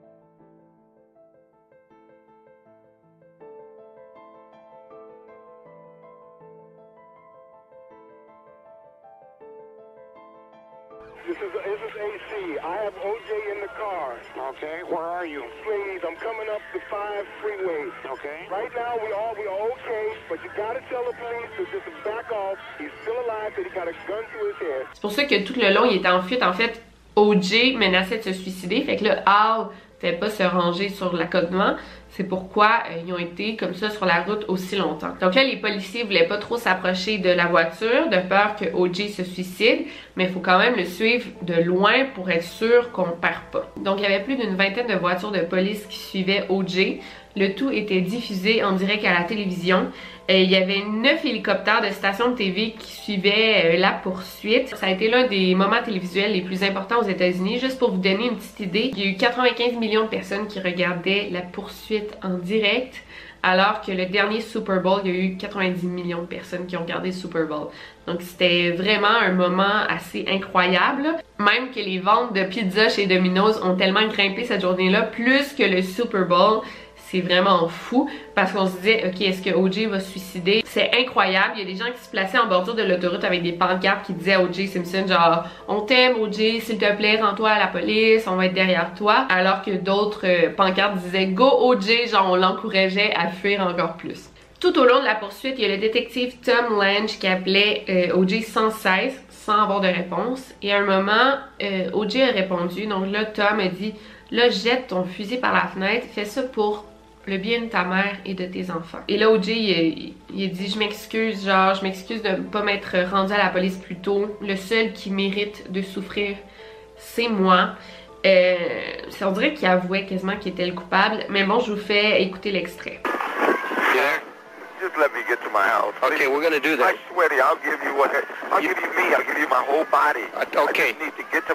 This is, this is AC. I have OJ in the car. Okay, where are you? Please, I'm coming up the 5 freeway. Okay. Right now, we all we are okay, but you gotta tell the police to just back off. He's still alive, that he got a gun to his head. C'est pour ça que tout le long, il était en fuite. En fait, OJ menaçait de se suicider. Fait que là, Al ne pas se ranger sur l'accotement. C'est pourquoi euh, ils ont été comme ça sur la route aussi longtemps. Donc là, les policiers voulaient pas trop s'approcher de la voiture, de peur que OJ se suicide, mais il faut quand même le suivre de loin pour être sûr qu'on ne perd pas. Donc il y avait plus d'une vingtaine de voitures de police qui suivaient OJ. Le tout était diffusé en direct à la télévision. Euh, il y avait neuf hélicoptères de stations de TV qui suivaient euh, la poursuite. Ça a été l'un des moments télévisuels les plus importants aux États-Unis. Juste pour vous donner une petite idée, il y a eu 95 millions de personnes qui regardaient la poursuite en direct. Alors que le dernier Super Bowl, il y a eu 90 millions de personnes qui ont regardé le Super Bowl. Donc c'était vraiment un moment assez incroyable. Même que les ventes de pizza chez Domino's ont tellement grimpé cette journée-là, plus que le Super Bowl c'est vraiment fou parce qu'on se disait, ok, est-ce que OJ va se suicider? C'est incroyable. Il y a des gens qui se plaçaient en bordure de l'autoroute avec des pancartes qui disaient à OJ Simpson, genre, on t'aime OJ, s'il te plaît, rends-toi à la police, on va être derrière toi. Alors que d'autres euh, pancartes disaient, go OJ, genre, on l'encourageait à fuir encore plus. Tout au long de la poursuite, il y a le détective Tom Lange qui appelait euh, OJ sans cesse, sans avoir de réponse. Et à un moment, euh, OJ a répondu. Donc là, Tom a dit, là, jette ton fusil par la fenêtre, fais ça pour le bien de ta mère et de tes enfants. Et là, OJ, il, il, dit Je m'excuse, genre, je m'excuse de ne pas m'être rendu à la police plus tôt. Le seul qui mérite de souffrir, c'est moi. Euh, on dirait qu'il avouait quasiment qu'il était le coupable. Mais bon, je vous fais écouter l'extrait. Yeah. Just let me get to my house. Okay, we're gonna do that. I swear to you, I'll give you what I'll give you me. I'll give you my whole body. Uh, okay. I just need to get to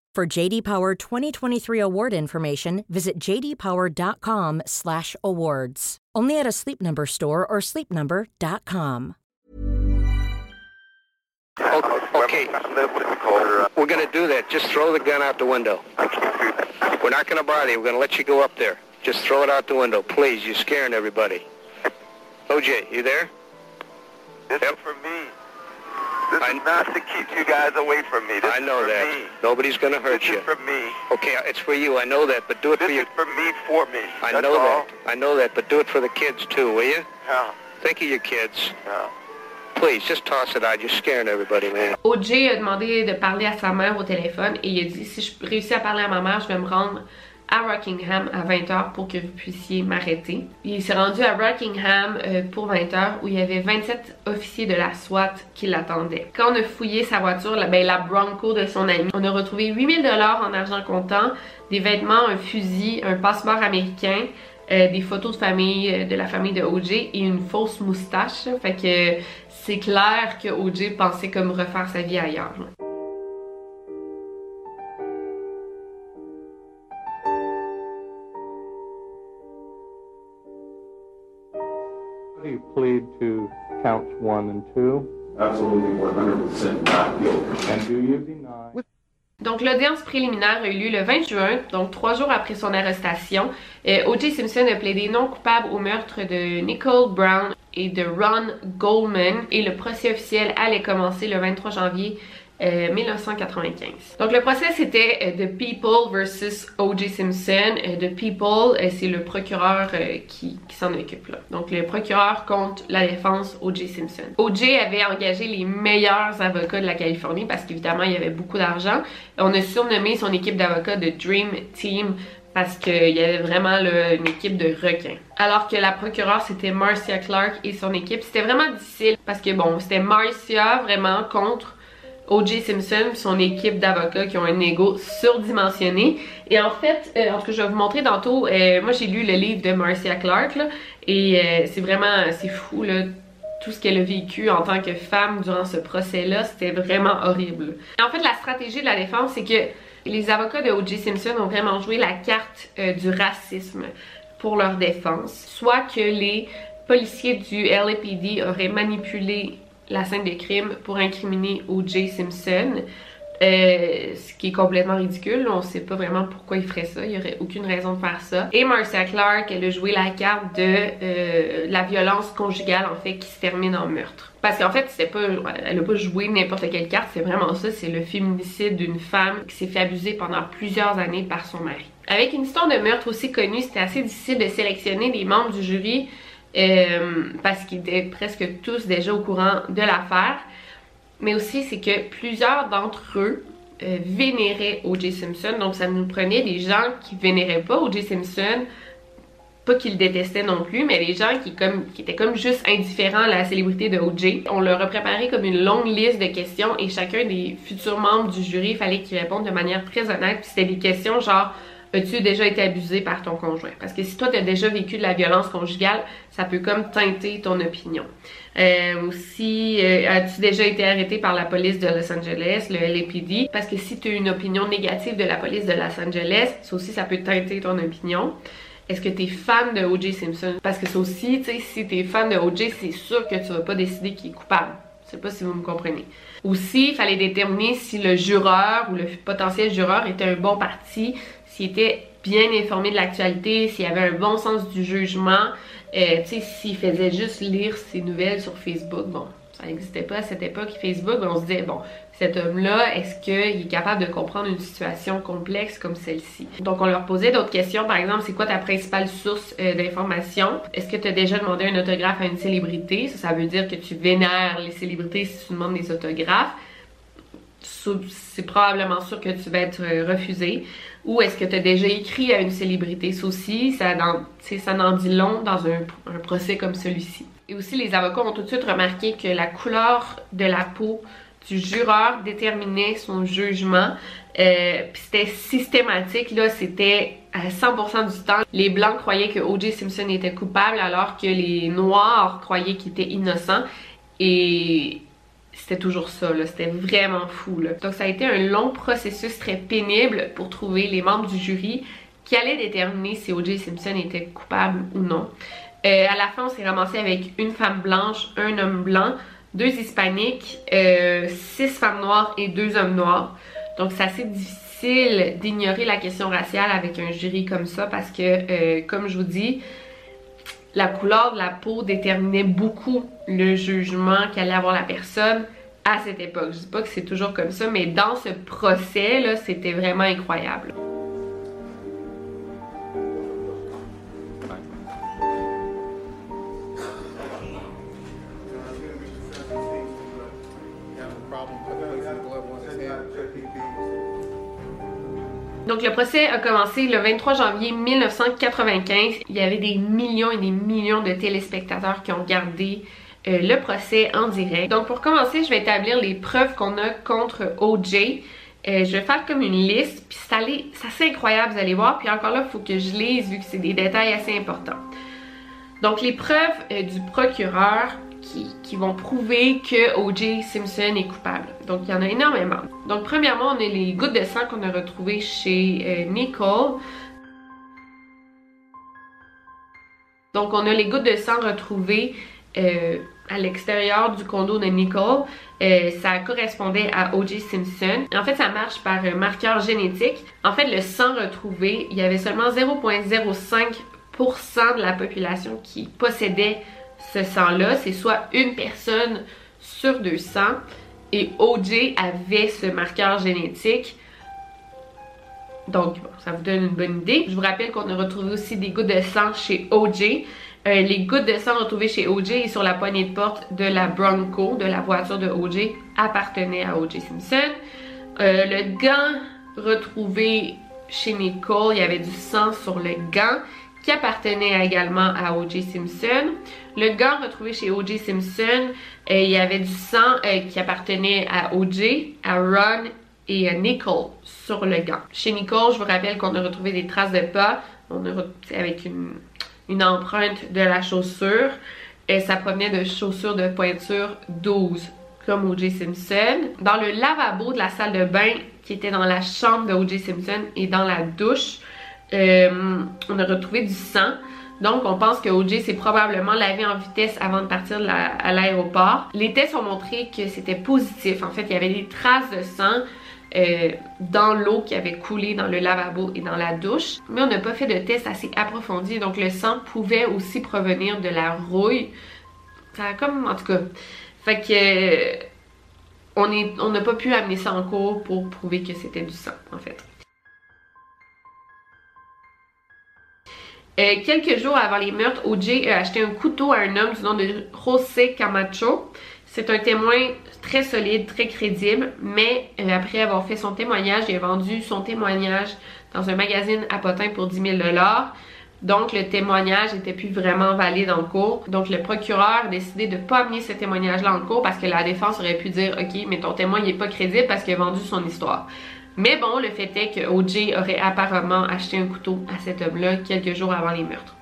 For JD Power 2023 award information, visit jdpower.com/awards. Only at a Sleep Number store or sleepnumber.com. Okay, we're going to do that. Just throw the gun out the window. We're not going to bother you. We're going to let you go up there. Just throw it out the window, please. You're scaring everybody. OJ, you there? This is for me. This is not to keep you guys away from me. This I know is for that. me. Nobody's going to hurt This you. is for me. Okay, it's for you. I know that, but do it This for you. This is for me, for me. I That's know all. that. I know that, but do it for the kids too, will you? Yeah, Think of your kids. yeah. Please, just toss it out. You're scaring everybody, man. OJ a demandé de parler à sa mère au téléphone et il a dit si je réussis à parler à ma mère, je vais me rendre à Rockingham à 20h pour que vous puissiez m'arrêter. Il s'est rendu à Rockingham euh, pour 20h où il y avait 27 officiers de la SWAT qui l'attendaient. Quand on a fouillé sa voiture, la, ben, la Bronco de son ami, on a retrouvé 8000 dollars en argent comptant, des vêtements, un fusil, un passeport américain, euh, des photos de famille, euh, de la famille de OJ et une fausse moustache. Fait que c'est clair que OJ pensait comme refaire sa vie ailleurs. Do you plead to counts one and two? Absolutely 100% not guilty. And do you deny? Donc l'audience préliminaire a eu lieu le 20 juin, donc trois jours après son arrestation. Euh, O.J. Simpson a plaidé non coupable au meurtre de Nicole Brown et de Ron Goldman et le procès officiel allait commencer le 23 janvier euh, 1995. Donc le procès c'était euh, The People versus O.J. Simpson. Euh, The People, euh, c'est le procureur euh, qui, qui s'en occupe là. Donc le procureur contre la défense O.J. Simpson. O.J. avait engagé les meilleurs avocats de la Californie parce qu'évidemment il y avait beaucoup d'argent. On a surnommé son équipe d'avocats de Dream Team parce qu'il y avait vraiment une équipe de requins. Alors que la procureure, c'était Marcia Clark et son équipe. C'était vraiment difficile parce que bon, c'était Marcia vraiment contre O.J. Simpson son équipe d'avocats qui ont un ego surdimensionné. Et en fait, euh, en tout cas, je vais vous montrer tantôt, euh, moi j'ai lu le livre de Marcia Clark là, et euh, c'est vraiment, c'est fou là, tout ce qu'elle a vécu en tant que femme durant ce procès-là, c'était vraiment horrible. En fait, la stratégie de la défense, c'est que les avocats de O.J. Simpson ont vraiment joué la carte euh, du racisme pour leur défense. Soit que les policiers du LAPD auraient manipulé la scène de crime pour incriminer O.J. Simpson. Euh, ce qui est complètement ridicule, on sait pas vraiment pourquoi il ferait ça, il y aurait aucune raison de faire ça. Et Marcia Clark, elle a joué la carte de euh, la violence conjugale en fait qui se termine en meurtre. Parce qu'en fait, c'est pas, elle a pas joué n'importe quelle carte, c'est vraiment ça, c'est le féminicide d'une femme qui s'est fait abuser pendant plusieurs années par son mari. Avec une histoire de meurtre aussi connue, c'était assez difficile de sélectionner des membres du jury euh, parce qu'ils étaient presque tous déjà au courant de l'affaire. Mais aussi, c'est que plusieurs d'entre eux euh, vénéraient O.J. Simpson. Donc, ça nous prenait des gens qui vénéraient pas O.J. Simpson, pas qu'ils le détestaient non plus, mais des gens qui, étaient comme juste indifférents à la célébrité de O.J. On leur a préparé comme une longue liste de questions et chacun des futurs membres du jury, fallait qu'ils répondent de manière très honnête. Puis c'était des questions genre As-tu déjà été abusé par ton conjoint? Parce que si toi, tu as déjà vécu de la violence conjugale, ça peut comme teinter ton opinion. Euh, aussi, euh, as-tu déjà été arrêté par la police de Los Angeles, le LAPD? Parce que si tu as une opinion négative de la police de Los Angeles, ça aussi, ça peut teinter ton opinion. Est-ce que tu es fan de O.J. Simpson? Parce que ça aussi, tu sais, si tu fan de O.J., c'est sûr que tu vas pas décider qu'il est coupable. Je sais pas si vous me comprenez. Aussi, il fallait déterminer si le jureur ou le potentiel jureur était un bon parti, s'il était bien informé de l'actualité, s'il avait un bon sens du jugement, euh, tu sais, s'il faisait juste lire ses nouvelles sur Facebook. Bon, ça n'existait pas à cette époque, Facebook, on se disait, bon, cet homme-là, est-ce qu'il est capable de comprendre une situation complexe comme celle-ci? Donc, on leur posait d'autres questions, par exemple, c'est quoi ta principale source euh, d'information? Est-ce que tu as déjà demandé un autographe à une célébrité? Ça, ça veut dire que tu vénères les célébrités si tu demandes des autographes. C'est probablement sûr que tu vas être euh, refusé. Ou est-ce que tu as déjà écrit à une célébrité? Ça aussi, ça, dans, ça n'en dit long dans un, un procès comme celui-ci. Et aussi, les avocats ont tout de suite remarqué que la couleur de la peau du jureur déterminait son jugement. Euh, Puis c'était systématique, là, c'était à 100% du temps. Les blancs croyaient que O.J. Simpson était coupable alors que les noirs croyaient qu'il était innocent. Et c'était toujours ça. C'était vraiment fou. Donc ça a été un long processus très pénible pour trouver les membres du jury qui allaient déterminer si O.J. Simpson était coupable ou non. Euh, à la fin, on s'est ramassé avec une femme blanche, un homme blanc, deux hispaniques, euh, six femmes noires et deux hommes noirs. Donc c'est assez difficile d'ignorer la question raciale avec un jury comme ça parce que, euh, comme je vous dis, la couleur de la peau déterminait beaucoup le jugement qu'allait avoir la personne à cette époque. Je dis pas que c'est toujours comme ça, mais dans ce procès, là, c'était vraiment incroyable. Donc le procès a commencé le 23 janvier 1995. Il y avait des millions et des millions de téléspectateurs qui ont regardé euh, le procès en direct. Donc pour commencer, je vais établir les preuves qu'on a contre OJ. Euh, je vais faire comme une liste, puis c'est assez incroyable, vous allez voir. Puis encore là, il faut que je lise vu que c'est des détails assez importants. Donc les preuves euh, du procureur, qui, vont prouver que O.J. Simpson est coupable. Donc, il y en a énormément. Donc, premièrement, on a les gouttes de sang qu'on a retrouvées chez Nicole. Donc, on a les gouttes de sang retrouvées à l'extérieur du condo de Nicole. Euh, ça correspondait à O.J. Simpson. En fait, ça marche par marqueur génétique. En fait, le sang retrouvé, il y avait seulement 0,05% de la population qui possédait ce sang-là, c'est soit une personne sur 200 et OJ avait ce marqueur génétique. Donc, ça vous donne une bonne idée. Je vous rappelle qu'on a retrouvé aussi des gouttes de sang chez OJ. Euh, les gouttes de sang retrouvées chez OJ et sur la poignée de porte de la Bronco, de la voiture de OJ, appartenaient à OJ Simpson. Euh, le gant retrouvé chez Nicole, il y avait du sang sur le gant qui appartenait également à O.J. Simpson. Le gant retrouvé chez O.J. Simpson, euh, il y avait du sang qui appartenait à O.J., à Ron et à Nicole sur le gant. Chez Nicole, je vous rappelle qu'on a retrouvé des traces de pas, on avec une, une empreinte de la chaussure. Et ça provenait de chaussures de pointure 12 comme O.J. Simpson. Dans le lavabo de la salle de bain qui était dans la chambre de O.J. Simpson et dans la douche, euh, on a retrouvé du sang. Donc, on pense que OJ s'est probablement lavé en vitesse avant de partir à l'aéroport. Les tests ont montré que c'était positif. En fait, il y avait des traces de sang euh, dans l'eau qui avait coulé dans le lavabo et dans la douche. Mais on n'a pas fait de tests assez approfondis. Donc, le sang pouvait aussi provenir de la rouille. Ça a comme, en tout cas... Fait que... on n'a pas pu amener ça en cours pour prouver que c'était du sang, en fait. Euh, quelques jours avant les meurtres, OJ a acheté un couteau à un homme du nom de José Camacho. C'est un témoin très solide, très crédible, mais euh, après avoir fait son témoignage, il a vendu son témoignage dans un magazine à Potin pour 10 000 donc, le témoignage n'était plus vraiment valide en cours. Donc, le procureur a décidé de ne pas amener ce témoignage-là en cours parce que la défense aurait pu dire « Ok, mais ton témoin n'est pas crédible parce qu'il a vendu son histoire. » Mais bon, le fait est que O.J. aurait apparemment acheté un couteau à cet homme-là quelques jours avant les meurtres.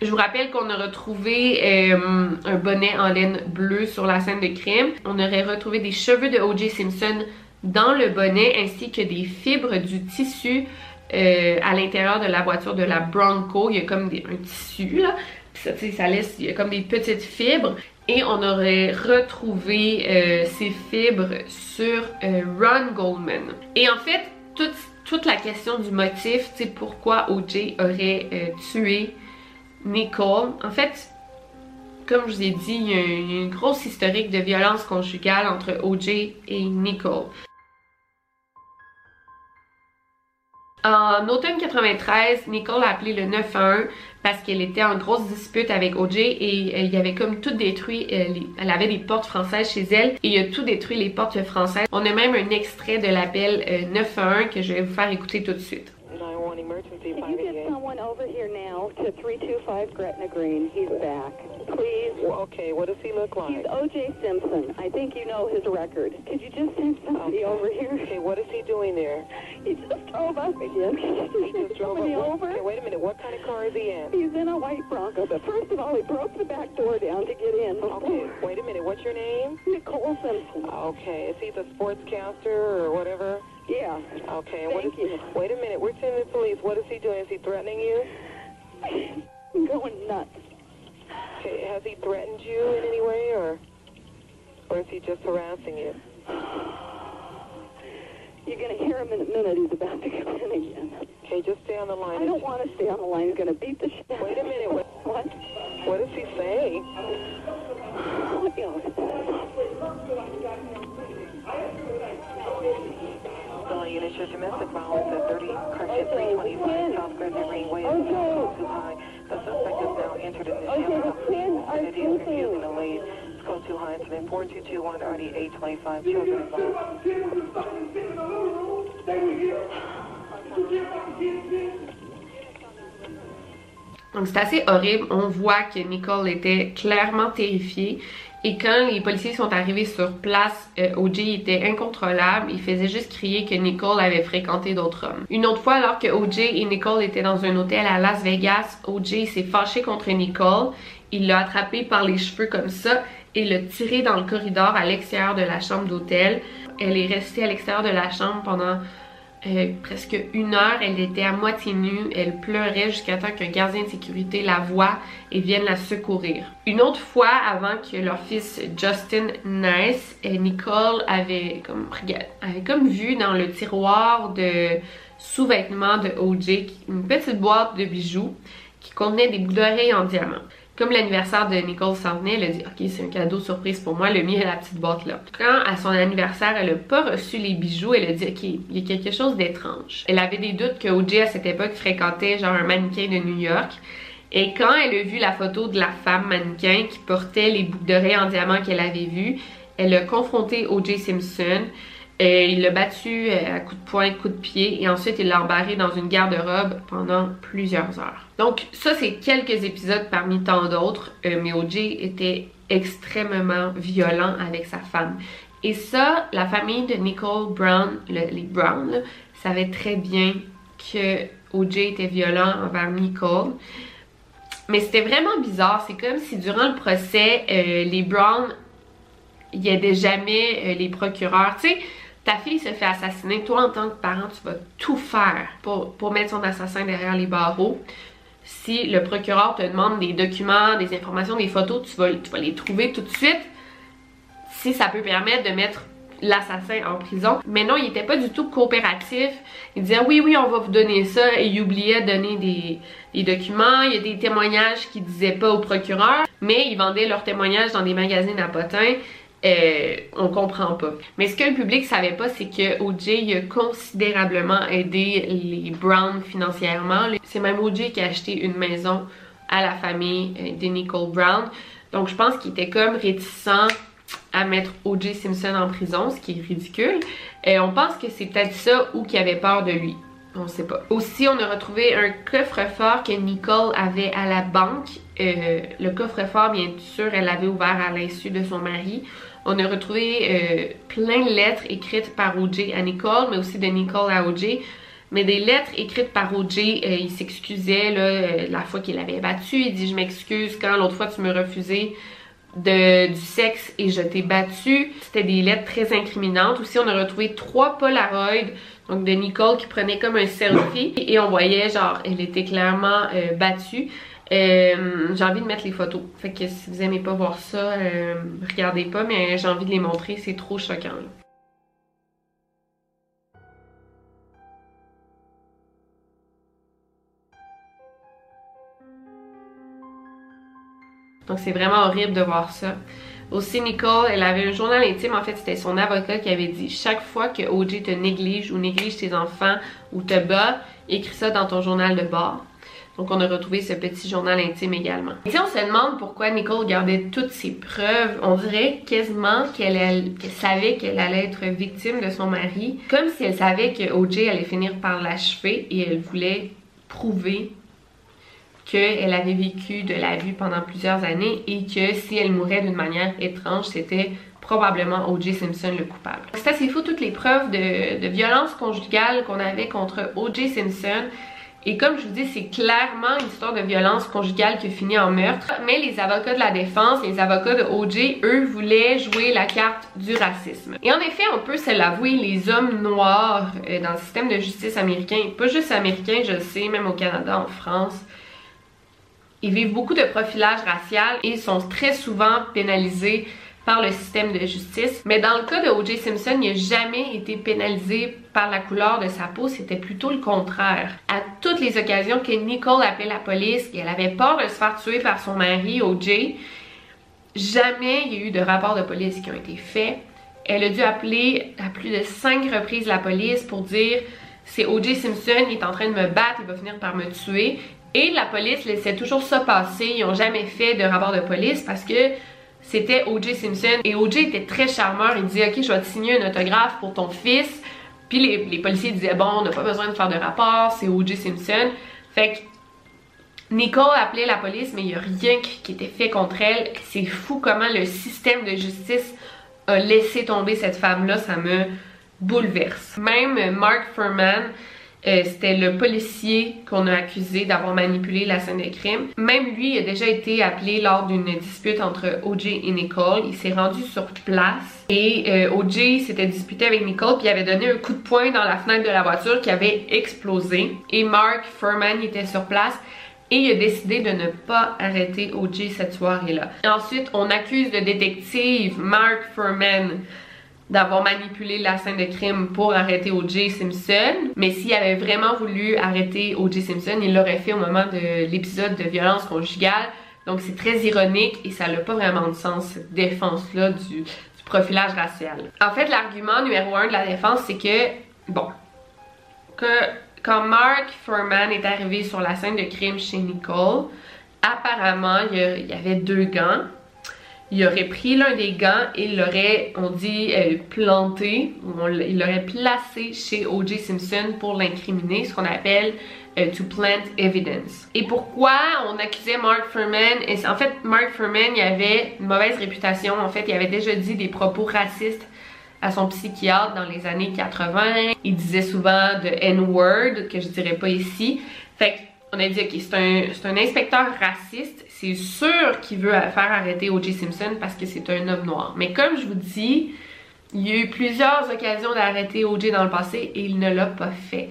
Je vous rappelle qu'on a retrouvé euh, un bonnet en laine bleue sur la scène de crime. On aurait retrouvé des cheveux de O.J. Simpson dans le bonnet ainsi que des fibres du tissu euh, à l'intérieur de la voiture de la Bronco. Il y a comme un tissu là. ça, ça laisse, il y a comme des petites fibres et on aurait retrouvé euh, ces fibres sur Ron Goldman. Et en fait, toute, la question du motif, tu sais, pourquoi O.J. aurait tué Nicole, en fait, comme je vous ai dit, il y a une grosse historique de violence conjugale entre O.J. et Nicole. En automne 93, Nicole a appelé le 911 parce qu'elle était en grosse dispute avec OJ et il y avait comme tout détruit, euh, elle avait des portes françaises chez elle et il a tout détruit les portes françaises. On a même un extrait de l'appel 911 euh, que je vais vous faire écouter tout de suite. Emergency Can you get someone over here now to 325 Gretna Green? He's back. Please. Well, okay, what does he look like? He's O.J. Simpson. I think you know his record. Could you just send somebody okay. over here? Okay, what is he doing there? He just drove up again. he just drove up. over? Okay, wait a minute. What kind of car is he in? He's in a white Bronco, but first of all, he broke the back door down to get in. Okay, wait a minute. What's your name? Nicole Simpson. Okay, is he the sportscaster or whatever? Yeah. Okay, and what is, you. Wait a minute. We're sending the police. What is he doing? Is he threatening you? I'm going nuts. Okay, has he threatened you in any way, or or is he just harassing you? You're going to hear him in a minute. He's about to come in again. Okay, just stay on the line. I don't want to stay on the line. He's going to beat the shit. Wait a minute. What? What? What does he say? What Calling your domestic violence at 30 Cartier 325 South Gretna Greenway is okay. too high. The suspect has now entered in the shelter. And it is refusing to leave. It's code too high. It's been 4221 RD 825 children Donc c'est assez horrible. On voit que Nicole était clairement terrifiée. Et quand les policiers sont arrivés sur place, euh, OJ était incontrôlable. Il faisait juste crier que Nicole avait fréquenté d'autres hommes. Une autre fois, alors que OJ et Nicole étaient dans un hôtel à Las Vegas, OJ s'est fâché contre Nicole. Il l'a attrapé par les cheveux comme ça et l'a tiré dans le corridor à l'extérieur de la chambre d'hôtel. Elle est restée à l'extérieur de la chambre pendant euh, presque une heure. Elle était à moitié nue. Elle pleurait jusqu'à temps qu'un gardien de sécurité la voie et vienne la secourir. Une autre fois, avant que leur fils Justin naisse, euh, Nicole avait comme, avait comme vu dans le tiroir de sous-vêtements de OJ une petite boîte de bijoux qui contenait des bouts d'oreilles en diamant. Comme l'anniversaire de Nicole s'en elle a dit Ok, c'est un cadeau surprise pour moi, le mien est la petite boîte là. Quand à son anniversaire, elle a pas reçu les bijoux, elle a dit Ok, il y a quelque chose d'étrange. Elle avait des doutes que OJ à cette époque fréquentait genre un mannequin de New York. Et quand elle a vu la photo de la femme mannequin qui portait les boucles d'oreilles en diamant qu'elle avait vues, elle a confronté O.J. Simpson. Il l'a battu euh, à coups de poing, coups de pied et ensuite il l'a embarré dans une garde-robe pendant plusieurs heures. Donc ça c'est quelques épisodes parmi tant d'autres, euh, mais O.J. était extrêmement violent avec sa femme. Et ça, la famille de Nicole Brown, les Brown, savait très bien que O.J. était violent envers Nicole. Mais c'était vraiment bizarre, c'est comme si durant le procès, euh, les Brown, il y avait jamais les procureurs, tu sais, ta fille se fait assassiner, toi en tant que parent, tu vas tout faire pour, mettre son assassin derrière les barreaux. Si le procureur te demande des documents, des informations, des photos, tu vas, les trouver tout de suite. Si ça peut permettre de mettre l'assassin en prison. Mais non, il était pas du tout coopératif. Il disait oui, oui, on va vous donner ça et il oubliait de donner des, documents. Il y a des témoignages qu'il disait pas au procureur, mais il vendait leurs témoignages dans des magazines à potins euh, on comprend pas. Mais ce que le public savait pas, c'est que OJ a considérablement aidé les Brown financièrement. C'est même OJ qui a acheté une maison à la famille euh, de Nicole Brown. Donc je pense qu'il était comme réticent à mettre O.J. Simpson en prison, ce qui est ridicule. Et on pense que c'est peut-être ça ou qu'il avait peur de lui. On sait pas. Aussi, on a retrouvé un coffre-fort que Nicole avait à la banque. Euh, le coffre-fort, bien sûr, elle l'avait ouvert à l'insu de son mari. On a retrouvé euh, plein de lettres écrites par O.J. à Nicole, mais aussi de Nicole à O.J. Mais des lettres écrites par O.J., euh, il s'excusait euh, la fois qu'il avait battu. Il dit « Je m'excuse quand l'autre fois tu me refusais du sexe et je t'ai battu. » C'était des lettres très incriminantes. Aussi, on a retrouvé trois Polaroids donc de Nicole qui prenait comme un selfie et on voyait genre elle était clairement battue. Euh, j'ai envie de mettre les photos. Fait que si vous aimez pas voir ça, euh, regardez pas, mais j'ai envie de les montrer, c'est trop choquant. Donc c'est vraiment horrible de voir ça. Aussi, Nicole, elle avait un journal intime. En fait, c'était son avocat qui avait dit chaque fois que OJ te néglige ou néglige tes enfants ou te bat, écris ça dans ton journal de bord. Donc on a retrouvé ce petit journal intime également. Et si on se demande pourquoi Nicole gardait toutes ces preuves, on dirait quasiment qu'elle savait qu'elle allait être victime de son mari, comme si elle savait que OJ allait finir par l'achever et elle voulait prouver qu'elle avait vécu de la vie pendant plusieurs années et que si elle mourait d'une manière étrange, c'était probablement O.J. Simpson le coupable. C'est assez fou toutes les preuves de, de violence conjugale qu'on avait contre O.J. Simpson Et comme je vous dis, c'est clairement une histoire de violence conjugale qui finit en meurtre. Mais les avocats de la défense, les avocats de OJ, eux, voulaient jouer la carte du racisme. Et en effet, on peut se l'avouer, les hommes noirs euh, dans le système de justice américain, pas juste américain, je le sais, même au Canada, en France, ils vivent beaucoup de profilage racial et sont très souvent pénalisés par le système de justice. Mais dans le cas de O.J. Simpson, il n'a jamais été pénalisé par la couleur de sa peau, c'était plutôt le contraire. À toutes les occasions que Nicole appelait la police, qu'elle avait peur de se faire tuer par son mari, O.J., jamais il y a eu de rapport de police qui ont été faits. Elle a dû appeler à plus de cinq reprises la police pour dire c'est O.J. Simpson, il est en train de me battre, il va finir par me tuer. Et la police laissait toujours ça passer. Ils n'ont jamais fait de rapport de police parce que c'était O.J. Simpson. Et O.J. était très charmeur. Il disait, OK, je vais te signer un autographe pour ton fils. Puis les, policiers disaient, bon, on n'a pas besoin de faire de rapport, c'est O.J. Simpson. Fait que Nicole appelait la police, mais il n'y a rien qui était fait contre elle. C'est fou comment le système de justice a laissé tomber cette femme-là. Ça me bouleverse. Même Mark Furman, euh, c'était le policier qu'on a accusé d'avoir manipulé la scène de crime. Même lui a déjà été appelé lors d'une dispute entre OJ et Nicole. Il s'est rendu sur place et euh, OJ s'était disputé avec Nicole puis il avait donné un coup de poing dans la fenêtre de la voiture qui avait explosé. Et Mark Furman était sur place et il a décidé de ne pas arrêter OJ cette soirée-là. Ensuite, on accuse le détective Mark Furman d'avoir manipulé la scène de crime pour arrêter O.J. Simpson. Mais s'il avait vraiment voulu arrêter O.J. Simpson, il l'aurait fait au moment de l'épisode de violence conjugale. Donc c'est très ironique et ça n'a pas vraiment de sens, cette défense-là du, profilage racial. En fait, l'argument numéro un de la défense, c'est que, bon, que quand Mark Furman est arrivé sur la scène de crime chez Nicole, apparemment, il y avait deux gants il aurait pris l'un des gants et il l'aurait, on dit, euh, planté, il l'aurait placé chez O.J. Simpson pour l'incriminer, ce qu'on appelle euh, to plant evidence. Et pourquoi on accusait Mark Furman? Et en fait, Mark Furman, il avait une mauvaise réputation. En fait, il avait déjà dit des propos racistes à son psychiatre dans les années 80. Il disait souvent de N-word, que je dirais pas ici. Fait on a dit, ok, c'est un, un inspecteur raciste, c'est sûr qu'il veut faire arrêter O.J. Simpson parce que c'est un homme noir. Mais comme je vous dis, il y a eu plusieurs occasions d'arrêter O.J. dans le passé et il ne l'a pas fait.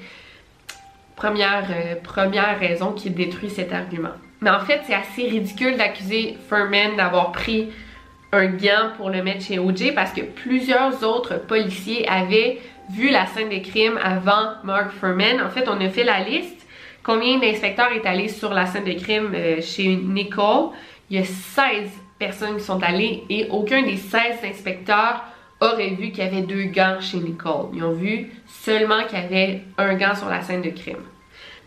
Première, euh, première raison qui détruit cet argument. Mais en fait, c'est assez ridicule d'accuser Furman d'avoir pris un gant pour le mettre chez O.J. parce que plusieurs autres policiers avaient vu la scène des crimes avant Mark Furman. En fait, on a fait la liste Combien d'inspecteurs est allé sur la scène de crime euh, chez Nicole? Il y a 16 personnes qui sont allées et aucun des 16 inspecteurs aurait vu qu'il y avait deux gants chez Nicole. Ils ont vu seulement qu'il y avait un gant sur la scène de crime.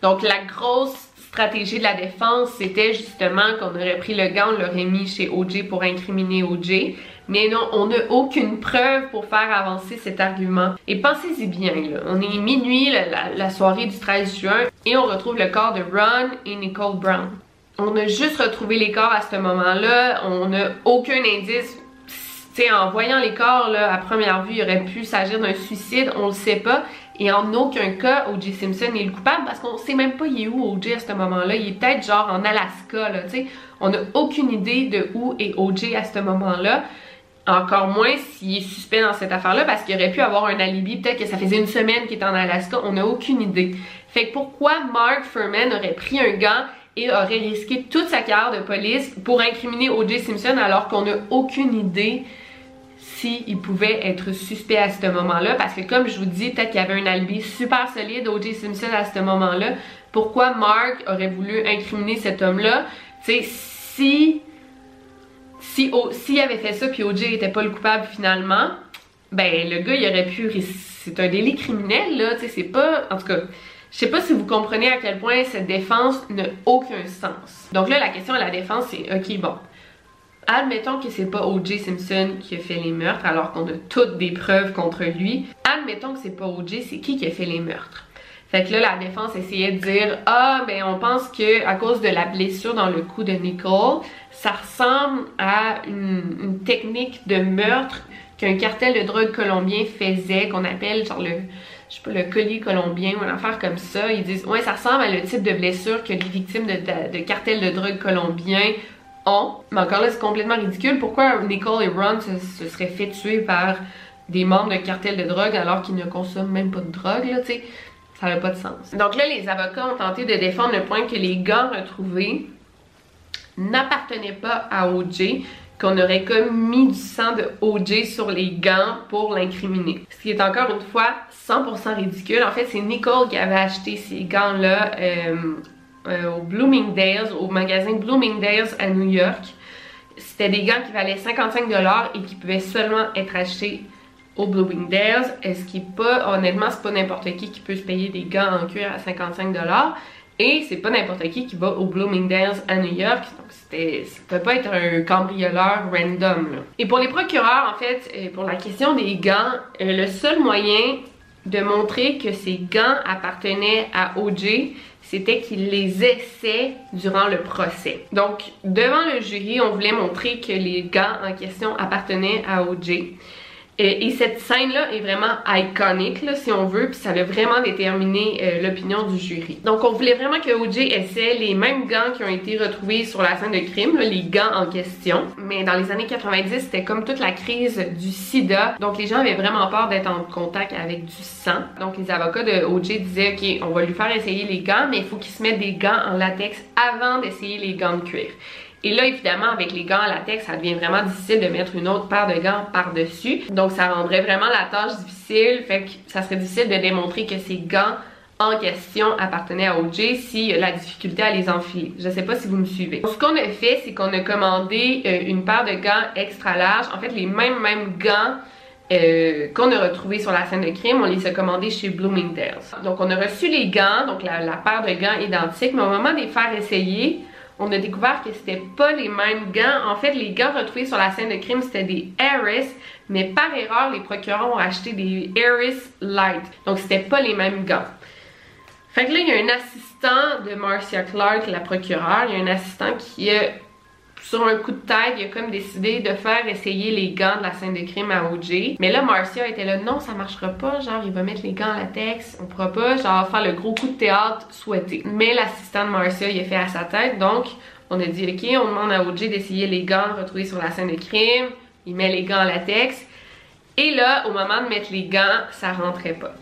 Donc la grosse stratégie de la défense, c'était justement qu'on aurait pris le gant, on l'aurait mis chez OJ pour incriminer OJ. Mais non, on n'a aucune preuve pour faire avancer cet argument. Et pensez-y bien, là. On est minuit, la, soirée du 13 juin, et on retrouve le corps de Ron et Nicole Brown. On a juste retrouvé les corps à ce moment-là. On n'a aucun indice. sais, en voyant les corps, là, à première vue, il aurait pu s'agir d'un suicide, on le sait pas. Et en aucun cas, O.J. Simpson est le coupable parce qu'on sait même pas il est où O.J. à ce moment-là. Il est peut-être genre en Alaska, là, tu sais. On n'a aucune idée de où est O.J. à ce moment-là. Encore moins s'il est suspect dans cette affaire-là parce qu'il aurait pu avoir un alibi. Peut-être que ça faisait une semaine qu'il était en Alaska. On n'a aucune idée. Fait que pourquoi Mark Furman aurait pris un gant et aurait risqué toute sa carrière de police pour incriminer O.J. Simpson alors qu'on n'a aucune idée s'il pouvait être suspect à ce moment-là? Parce que comme je vous dis, peut-être qu'il y avait un alibi super solide O.J. Simpson à ce moment-là. Pourquoi Mark aurait voulu incriminer cet homme-là? Tu sais, si si s'il avait fait ça puis OJ était pas le coupable finalement, ben le gars il aurait pu c'est un délit criminel là, tu sais c'est pas en tout cas je sais pas si vous comprenez à quel point cette défense n'a aucun sens. Donc là la question à la défense c'est OK bon. Admettons que c'est pas O.J. Simpson qui a fait les meurtres alors qu'on a toutes des preuves contre lui. Admettons que c'est pas O.J. c'est qui qui a fait les meurtres? Fait que là, la défense essayait de dire Ah, ben on pense que à cause de la blessure dans le cou de Nicole, ça ressemble à une, technique de meurtre qu'un cartel de drogue colombien faisait, qu'on appelle genre le je sais pas, le collier colombien ou une affaire comme ça. Ils disent, ouais, ça ressemble à le type de blessure que les victimes de cartels de drogue colombiens ont. Mais encore là, c'est complètement ridicule. Pourquoi Nicole et Ron se, se seraient fait tuer par des membres de cartels de drogue alors qu'ils ne consomment même pas de drogue, là, tu sais? Ça n'a pas de sens. Donc là, les avocats ont tenté de défendre le point que les gants retrouvés n'appartenaient pas à OJ, qu'on aurait comme mis du sang de OJ sur les gants pour l'incriminer. Ce qui est encore une fois 100% ridicule. En fait, c'est Nicole qui avait acheté ces gants-là euh, euh, au Bloomingdale's, au magasin Bloomingdale's à New York. C'était des gants qui valaient 55$ et qui pouvaient seulement être achetés au Bloomingdale's. Ce qui pas, honnêtement, c'est pas n'importe qui qui peut se payer des gants en cuir à 55$. Et c'est pas n'importe qui qui va au Bloomingdale's à New York. Donc ça peut pas être un cambrioleur random. Et pour les procureurs, en fait, euh, pour la question des gants, euh, le seul moyen de montrer que ces gants appartenaient à OJ, c'était qu'il les essaie durant le procès. Donc, devant le jury, on voulait montrer que les gants en question appartenaient à OJ. Et, cette scène-là est vraiment iconique, là, si on veut, puis ça a vraiment déterminé euh, l'opinion du jury. Donc, on voulait vraiment que OJ essaie les mêmes gants qui ont été retrouvés sur la scène de crime, là, les gants en question. Mais dans les années 90, c'était comme toute la crise du sida. Donc, les gens avaient vraiment peur d'être en contact avec du sang. Donc, les avocats de OJ disaient, OK, on va lui faire essayer les gants, mais il faut qu'il se mette des gants en latex avant d'essayer les gants de cuir. Et là, évidemment, avec les gants en latex, ça devient vraiment difficile de mettre une autre paire de gants par-dessus. Donc, ça rendrait vraiment la tâche difficile. Fait que ça serait difficile de démontrer que ces gants en question appartenaient à OJ si la difficulté à les enfiler. Je sais pas si vous me suivez. Ce qu'on a fait, c'est qu'on a commandé euh, une paire de gants extra large. En fait, les mêmes, mêmes gants euh, qu'on a retrouvés sur la scène de crime, on les a commandés chez Bloomingdale's. Donc, on a reçu les gants, donc la, la paire de gants identiques, mais au moment de les faire essayer, on a découvert que c'était pas les mêmes gants. En fait, les gants retrouvés sur la scène de crime, c'était des Harris, mais par erreur, les procureurs ont acheté des Harris Light. Donc, c'était pas les mêmes gants. Fait que là, il y a un assistant de Marcia Clark, la procureure, il y a un assistant qui a sur un coup de tête, il a comme décidé de faire essayer les gants de la scène de crime à OJ. Mais là, Marcia était là, non, ça marchera pas, genre, il va mettre les gants en latex, on pourra pas, genre, faire le gros coup de théâtre souhaité. Mais l'assistant de Marcia, il a fait à sa tête, donc, on a dit, ok, on demande à OJ d'essayer les gants retrouvés sur la scène de crime, il met les gants en latex, et là, au moment de mettre les gants, ça rentrait pas.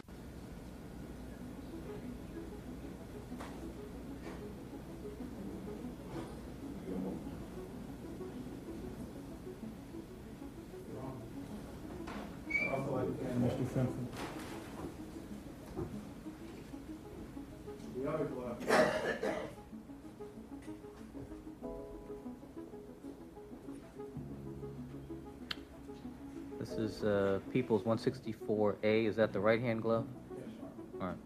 This is uh, People's 164A. Is that the right-hand glove? Yes. All right.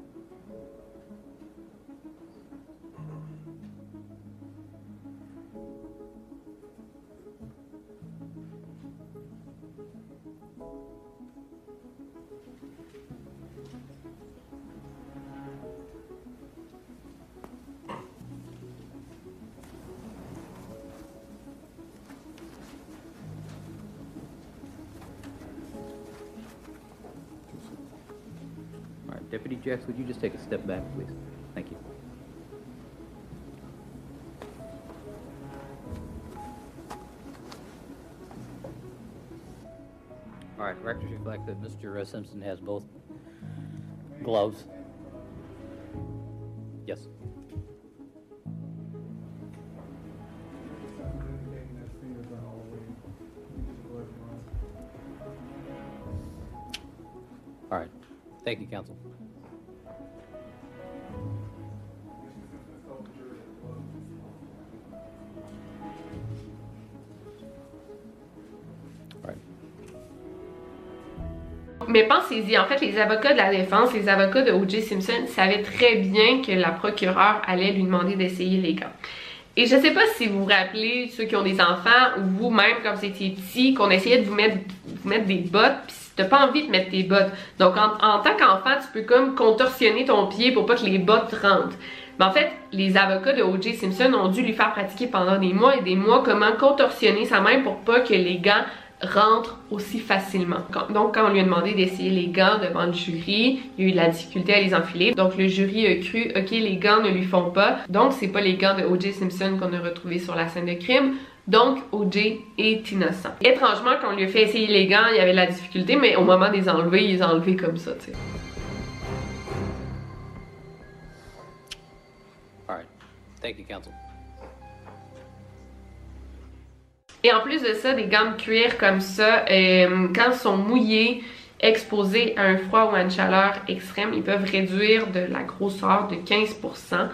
Would you just take a step back, please? Thank you. All right, records reflect that Mr. uh, Simpson has both gloves. Mais pensez-y, en fait, les avocats de la défense, les avocats de O.J. Simpson savaient très bien que la procureure allait lui demander d'essayer les gants. Et je sais pas si vous vous rappelez, ceux qui ont des enfants, ou vous-même, quand vous étiez petit, qu'on essayait de vous mettre, des bottes, puis t'as pas envie de mettre tes bottes. Donc, en, en tant qu'enfant, tu peux comme contorsionner ton pied pour pas que les bottes rentrent. Mais en fait, les avocats de O.J. Simpson ont dû lui faire pratiquer pendant des mois et des mois comment contorsionner sa main pour pas que les gants rentre aussi facilement. Donc quand on lui a demandé d'essayer les gants devant le jury, il y a eu de la difficulté à les enfiler. Donc le jury a cru, ok les gants ne lui font pas, donc c'est pas les gants de O.J. Simpson qu'on a retrouvés sur la scène de crime. Donc, O.J. est innocent. Étrangement, quand on lui a fait essayer les gants, il y avait de la difficulté, mais au moment des enlever, il les a enlevés comme ça, tu sais. Thank you, counsel. Et en plus de ça, des gants de cuir comme ça, euh, quand ils sont mouillés, exposés à un froid ou à une chaleur extrême, ils peuvent réduire de la grosseur de 15%.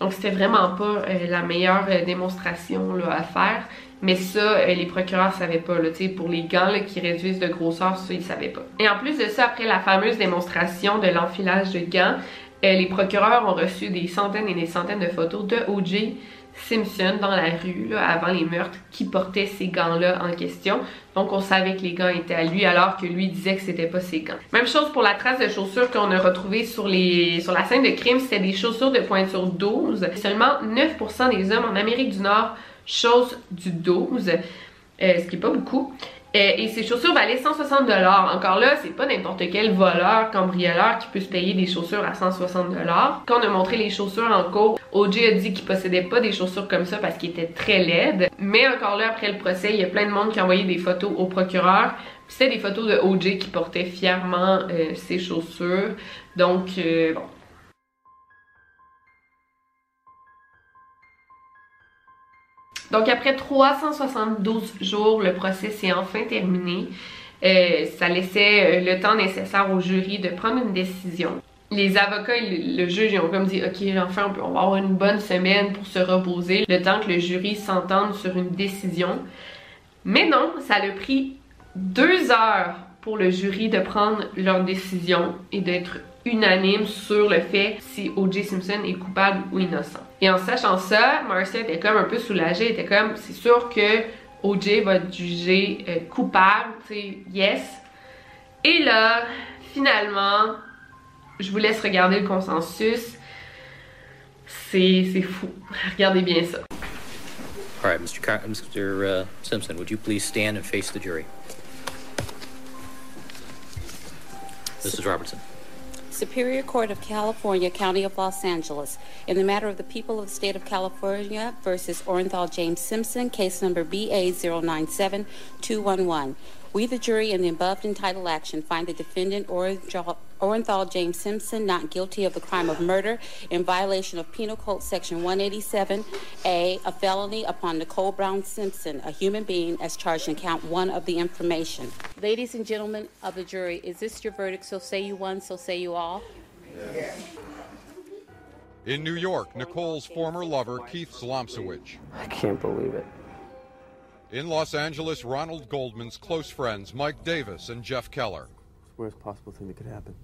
Donc c'était vraiment pas euh, la meilleure euh, démonstration à faire. Mais ça, les procureurs savaient pas. Là, pour les gants qui réduisent de grosseur, ça, ils savaient pas. Et en plus de ça, après la fameuse démonstration de l'enfilage de gants, les procureurs ont reçu des centaines et des centaines de photos de O.J. Simpson dans la rue avant les meurtres qui portait ces gants-là en question. Donc on savait que les gants étaient à lui alors que lui disait que c'était pas ses gants. Même chose pour la trace de chaussures qu'on a retrouvée sur la scène de crime, c'était des chaussures de pointure 12. Seulement 9% des hommes en Amérique du Nord chaussent du 12, euh, ce qui est pas beaucoup. Euh, et ces chaussures valaient 160 dollars. Encore là, c'est pas n'importe quel voleur, cambrioleur qui peut se payer des chaussures à 160 dollars. Quand on a montré les chaussures en cours, OJ a dit qu'il possédait pas des chaussures comme ça parce qu'il était très laide. Mais encore là, après le procès, il y a plein de monde qui a envoyé des photos au procureur. C'était des photos de OJ qui portait fièrement euh, ses chaussures. Donc, euh, bon, Donc après 372 jours, le procès s'est enfin terminé. Euh, ça laissait euh, le temps nécessaire au jury de prendre une décision. Les avocats et le, juge ont comme dit ok enfin on, va avoir une bonne semaine pour se reposer, le temps que le jury s'entende sur une décision. Mais non, ça a pris deux heures pour le jury de prendre leur décision et d'être unanime sur le fait si O.J. Simpson est coupable ou innocent. Et en sachant ça, Marcia était comme un peu soulagée, était comme c'est sûr que O.J. va être jugé euh, coupable, tu sais, yes. Et là, finalement, je vous laisse regarder le consensus. C'est fou. Regardez bien ça. All right, Mr. Uh, Simpson, would you please stand and face the jury? Mrs. Robertson. Superior Court of California, County of Los Angeles, in the matter of the people of the state of California versus Orenthal James Simpson, case number BA097211. We, the jury, in the above entitled action, find the defendant Orenthal James Simpson not guilty of the crime of murder in violation of Penal Code Section 187A, a felony upon Nicole Brown Simpson, a human being, as charged in count one of the information. Ladies and gentlemen of the jury, is this your verdict? So say you one, so say you all. Yes. In New York, Nicole's former lover, Keith Slomsewicz. I can't believe it. In Los Angeles, Ronald Goldman's close friends Mike Davis and Jeff Keller. Worst possible thing that could happen.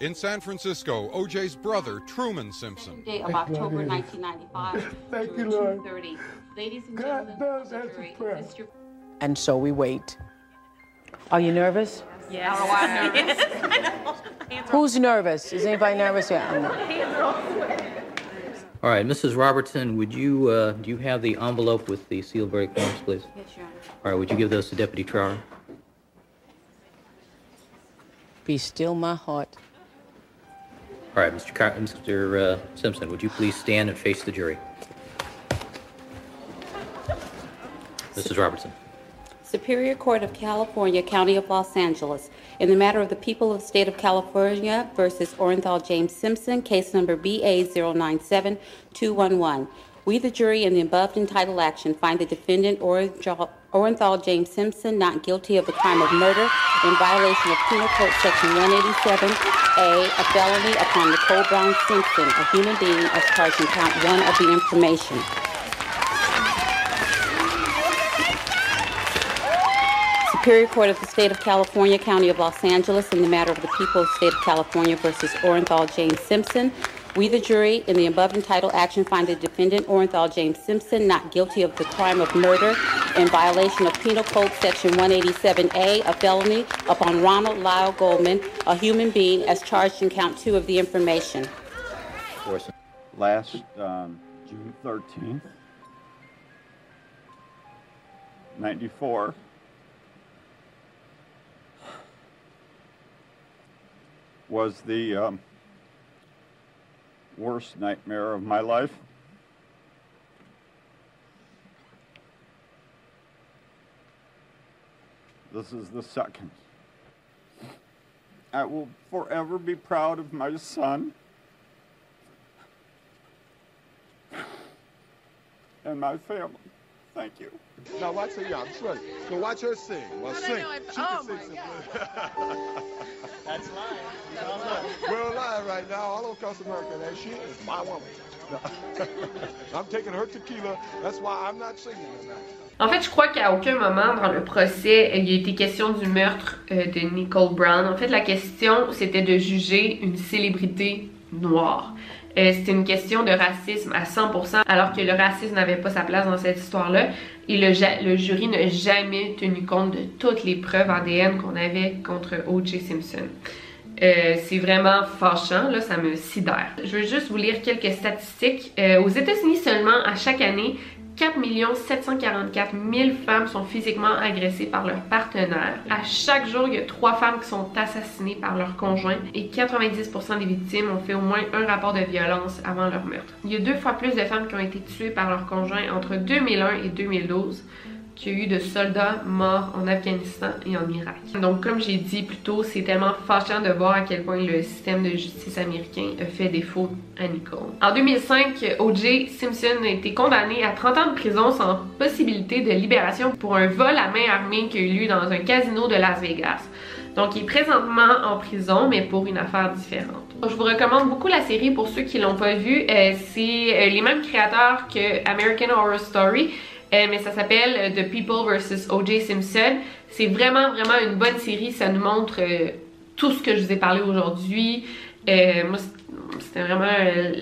In San Francisco, OJ's brother, Truman Simpson. Day of October 1995. Thank you, Lord. 30. Ladies and gentlemen, God does jury, your... And so we wait. Are you nervous? Yes. Oh, nervous. Who's nervous? Is anybody nervous? Yeah. All right, Mrs. Robertson, would you, uh, do you have the envelope with the seal verdict forms, please? Yes, Your Honor. All right, would you give those to Deputy Trower? Be still my heart. All right, Mr. Car Mr. Uh, Simpson, would you please stand and face the jury? Mrs. Robertson. Superior Court of California, County of Los Angeles, in the matter of the people of the state of California versus Orenthal James Simpson, case number BA097211. We, the jury, in the above entitled action, find the defendant Orenthal James Simpson not guilty of the crime of murder in violation of Penal Code Section 187A, a felony upon Nicole Brown Simpson, a human being, as charged in count one of the information. Superior Court of the State of California, County of Los Angeles, in the matter of the people of the State of California versus Orenthal James Simpson. We, the jury, in the above entitled action, find the defendant, Orenthal James Simpson, not guilty of the crime of murder in violation of Penal Code Section 187A, a felony, upon Ronald Lyle Goldman, a human being, as charged in count two of the information. Last um, June 13th, 94. was the um, worst nightmare of my life. This is the second. I will forever be proud of my son and my family. Thank you. Now watch her, yeah, I'm sure. So watch her sing. Well, No, no, sing. no, I'm- she oh can sing my some. That's live. We're live right now all across America. And she is my woman. I'm taking her tequila. That's why I'm not singing tonight. En fait, je crois qu'à aucun moment dans le procès, il y a été question du meurtre euh, de Nicole Brown. En fait, la question, c'était de juger une célébrité noire. Euh, c'était une question de racisme à 100%, alors que le racisme n'avait pas sa place dans cette histoire-là. Et le, jury n'a jamais tenu compte de toutes les preuves ADN qu'on avait contre O.J. Simpson. Euh, c'est vraiment fâchant, là, ça me sidère. Je veux juste vous lire quelques statistiques. Euh, aux États-Unis seulement, à chaque année, 4 744 000 femmes sont physiquement agressées par leur partenaire. À chaque jour, il y a 3 femmes qui sont assassinées par leur conjoint et 90% des victimes ont fait au moins un rapport de violence avant leur meurtre. Il y a deux fois plus de femmes qui ont été tuées par leur conjoint entre 2001 et 2012 qu'il y a eu de soldats morts en Afghanistan et en Irak. Donc, comme j'ai dit plus tôt, c'est tellement fâchant de voir à quel point le système de justice américain a fait défaut à Nicole. En 2005, O.J. Simpson a été condamné à 30 ans de prison sans possibilité de libération pour un vol à main armée qui a eu lieu dans un casino de Las Vegas. Donc, il est présentement en prison, mais pour une affaire différente. Je vous recommande beaucoup la série pour ceux qui l'ont pas vue. Euh, c'est euh, les mêmes créateurs que American Horror Story. Euh, mais ça s'appelle euh, The People vs. O.J. Simpson. C'est vraiment, vraiment une bonne série. Ça nous montre euh, tout ce que je vous ai parlé aujourd'hui. Moi, c'était vraiment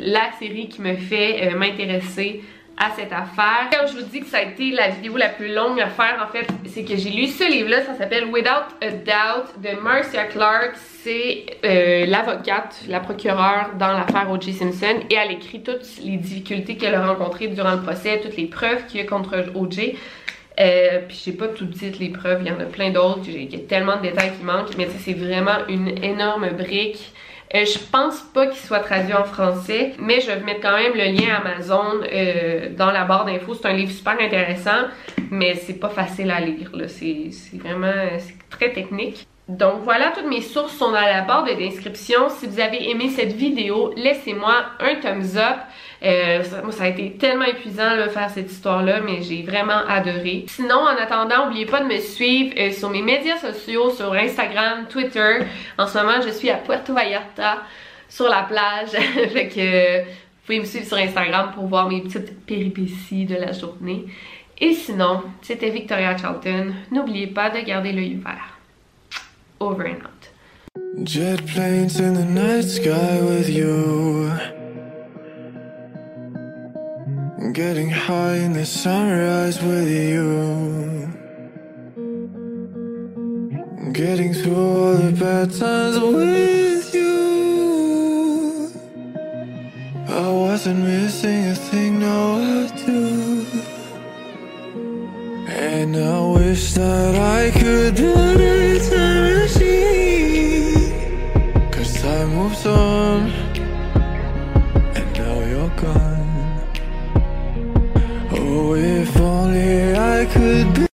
la série qui me fait m'intéresser à cette affaire. Quand je vous dis que ça a été la vidéo la plus longue à faire, en fait, c'est que j'ai lu ce livre-là. Ça s'appelle Without a Doubt de Marcia Clark. C'est euh, l'avocate, la procureure dans l'affaire O.J. Simpson et elle écrit toutes les difficultés qu'elle a rencontrées durant le procès, toutes les preuves qu'il y a contre O.J. Euh, puis j'ai pas tout dit les preuves, il y en a plein d'autres, il y a tellement de détails qui manquent, mais c'est vraiment une énorme brique. Euh, je pense pas qu'il soit traduit en français, mais je vais mettre quand même le lien Amazon euh, dans la barre d'infos. C'est un livre super intéressant, mais c'est pas facile à lire. C'est vraiment c'est très technique. Donc voilà, toutes mes sources sont dans la barre de description. Si vous avez aimé cette vidéo, laissez-moi un thumbs up. Euh, ça, moi, ça a été tellement épuisant de faire cette histoire-là, mais j'ai vraiment adoré. Sinon, en attendant, n'oubliez pas de me suivre euh, sur mes médias sociaux, sur Instagram, Twitter. En ce moment, je suis à Puerto Vallarta, sur la plage. fait que vous pouvez me suivre sur Instagram pour voir mes petites péripéties de la journée. Et sinon, c'était Victoria Charlton. N'oubliez pas de garder l'œil ouvert. Over and out. Jet planes in the night sky with you. Getting high in the sunrise with you. Getting through all the bad times with you. I wasn't missing a thing, now I do. And I wish that I could build Time moves on, and now you're gone. Oh, if only I could be.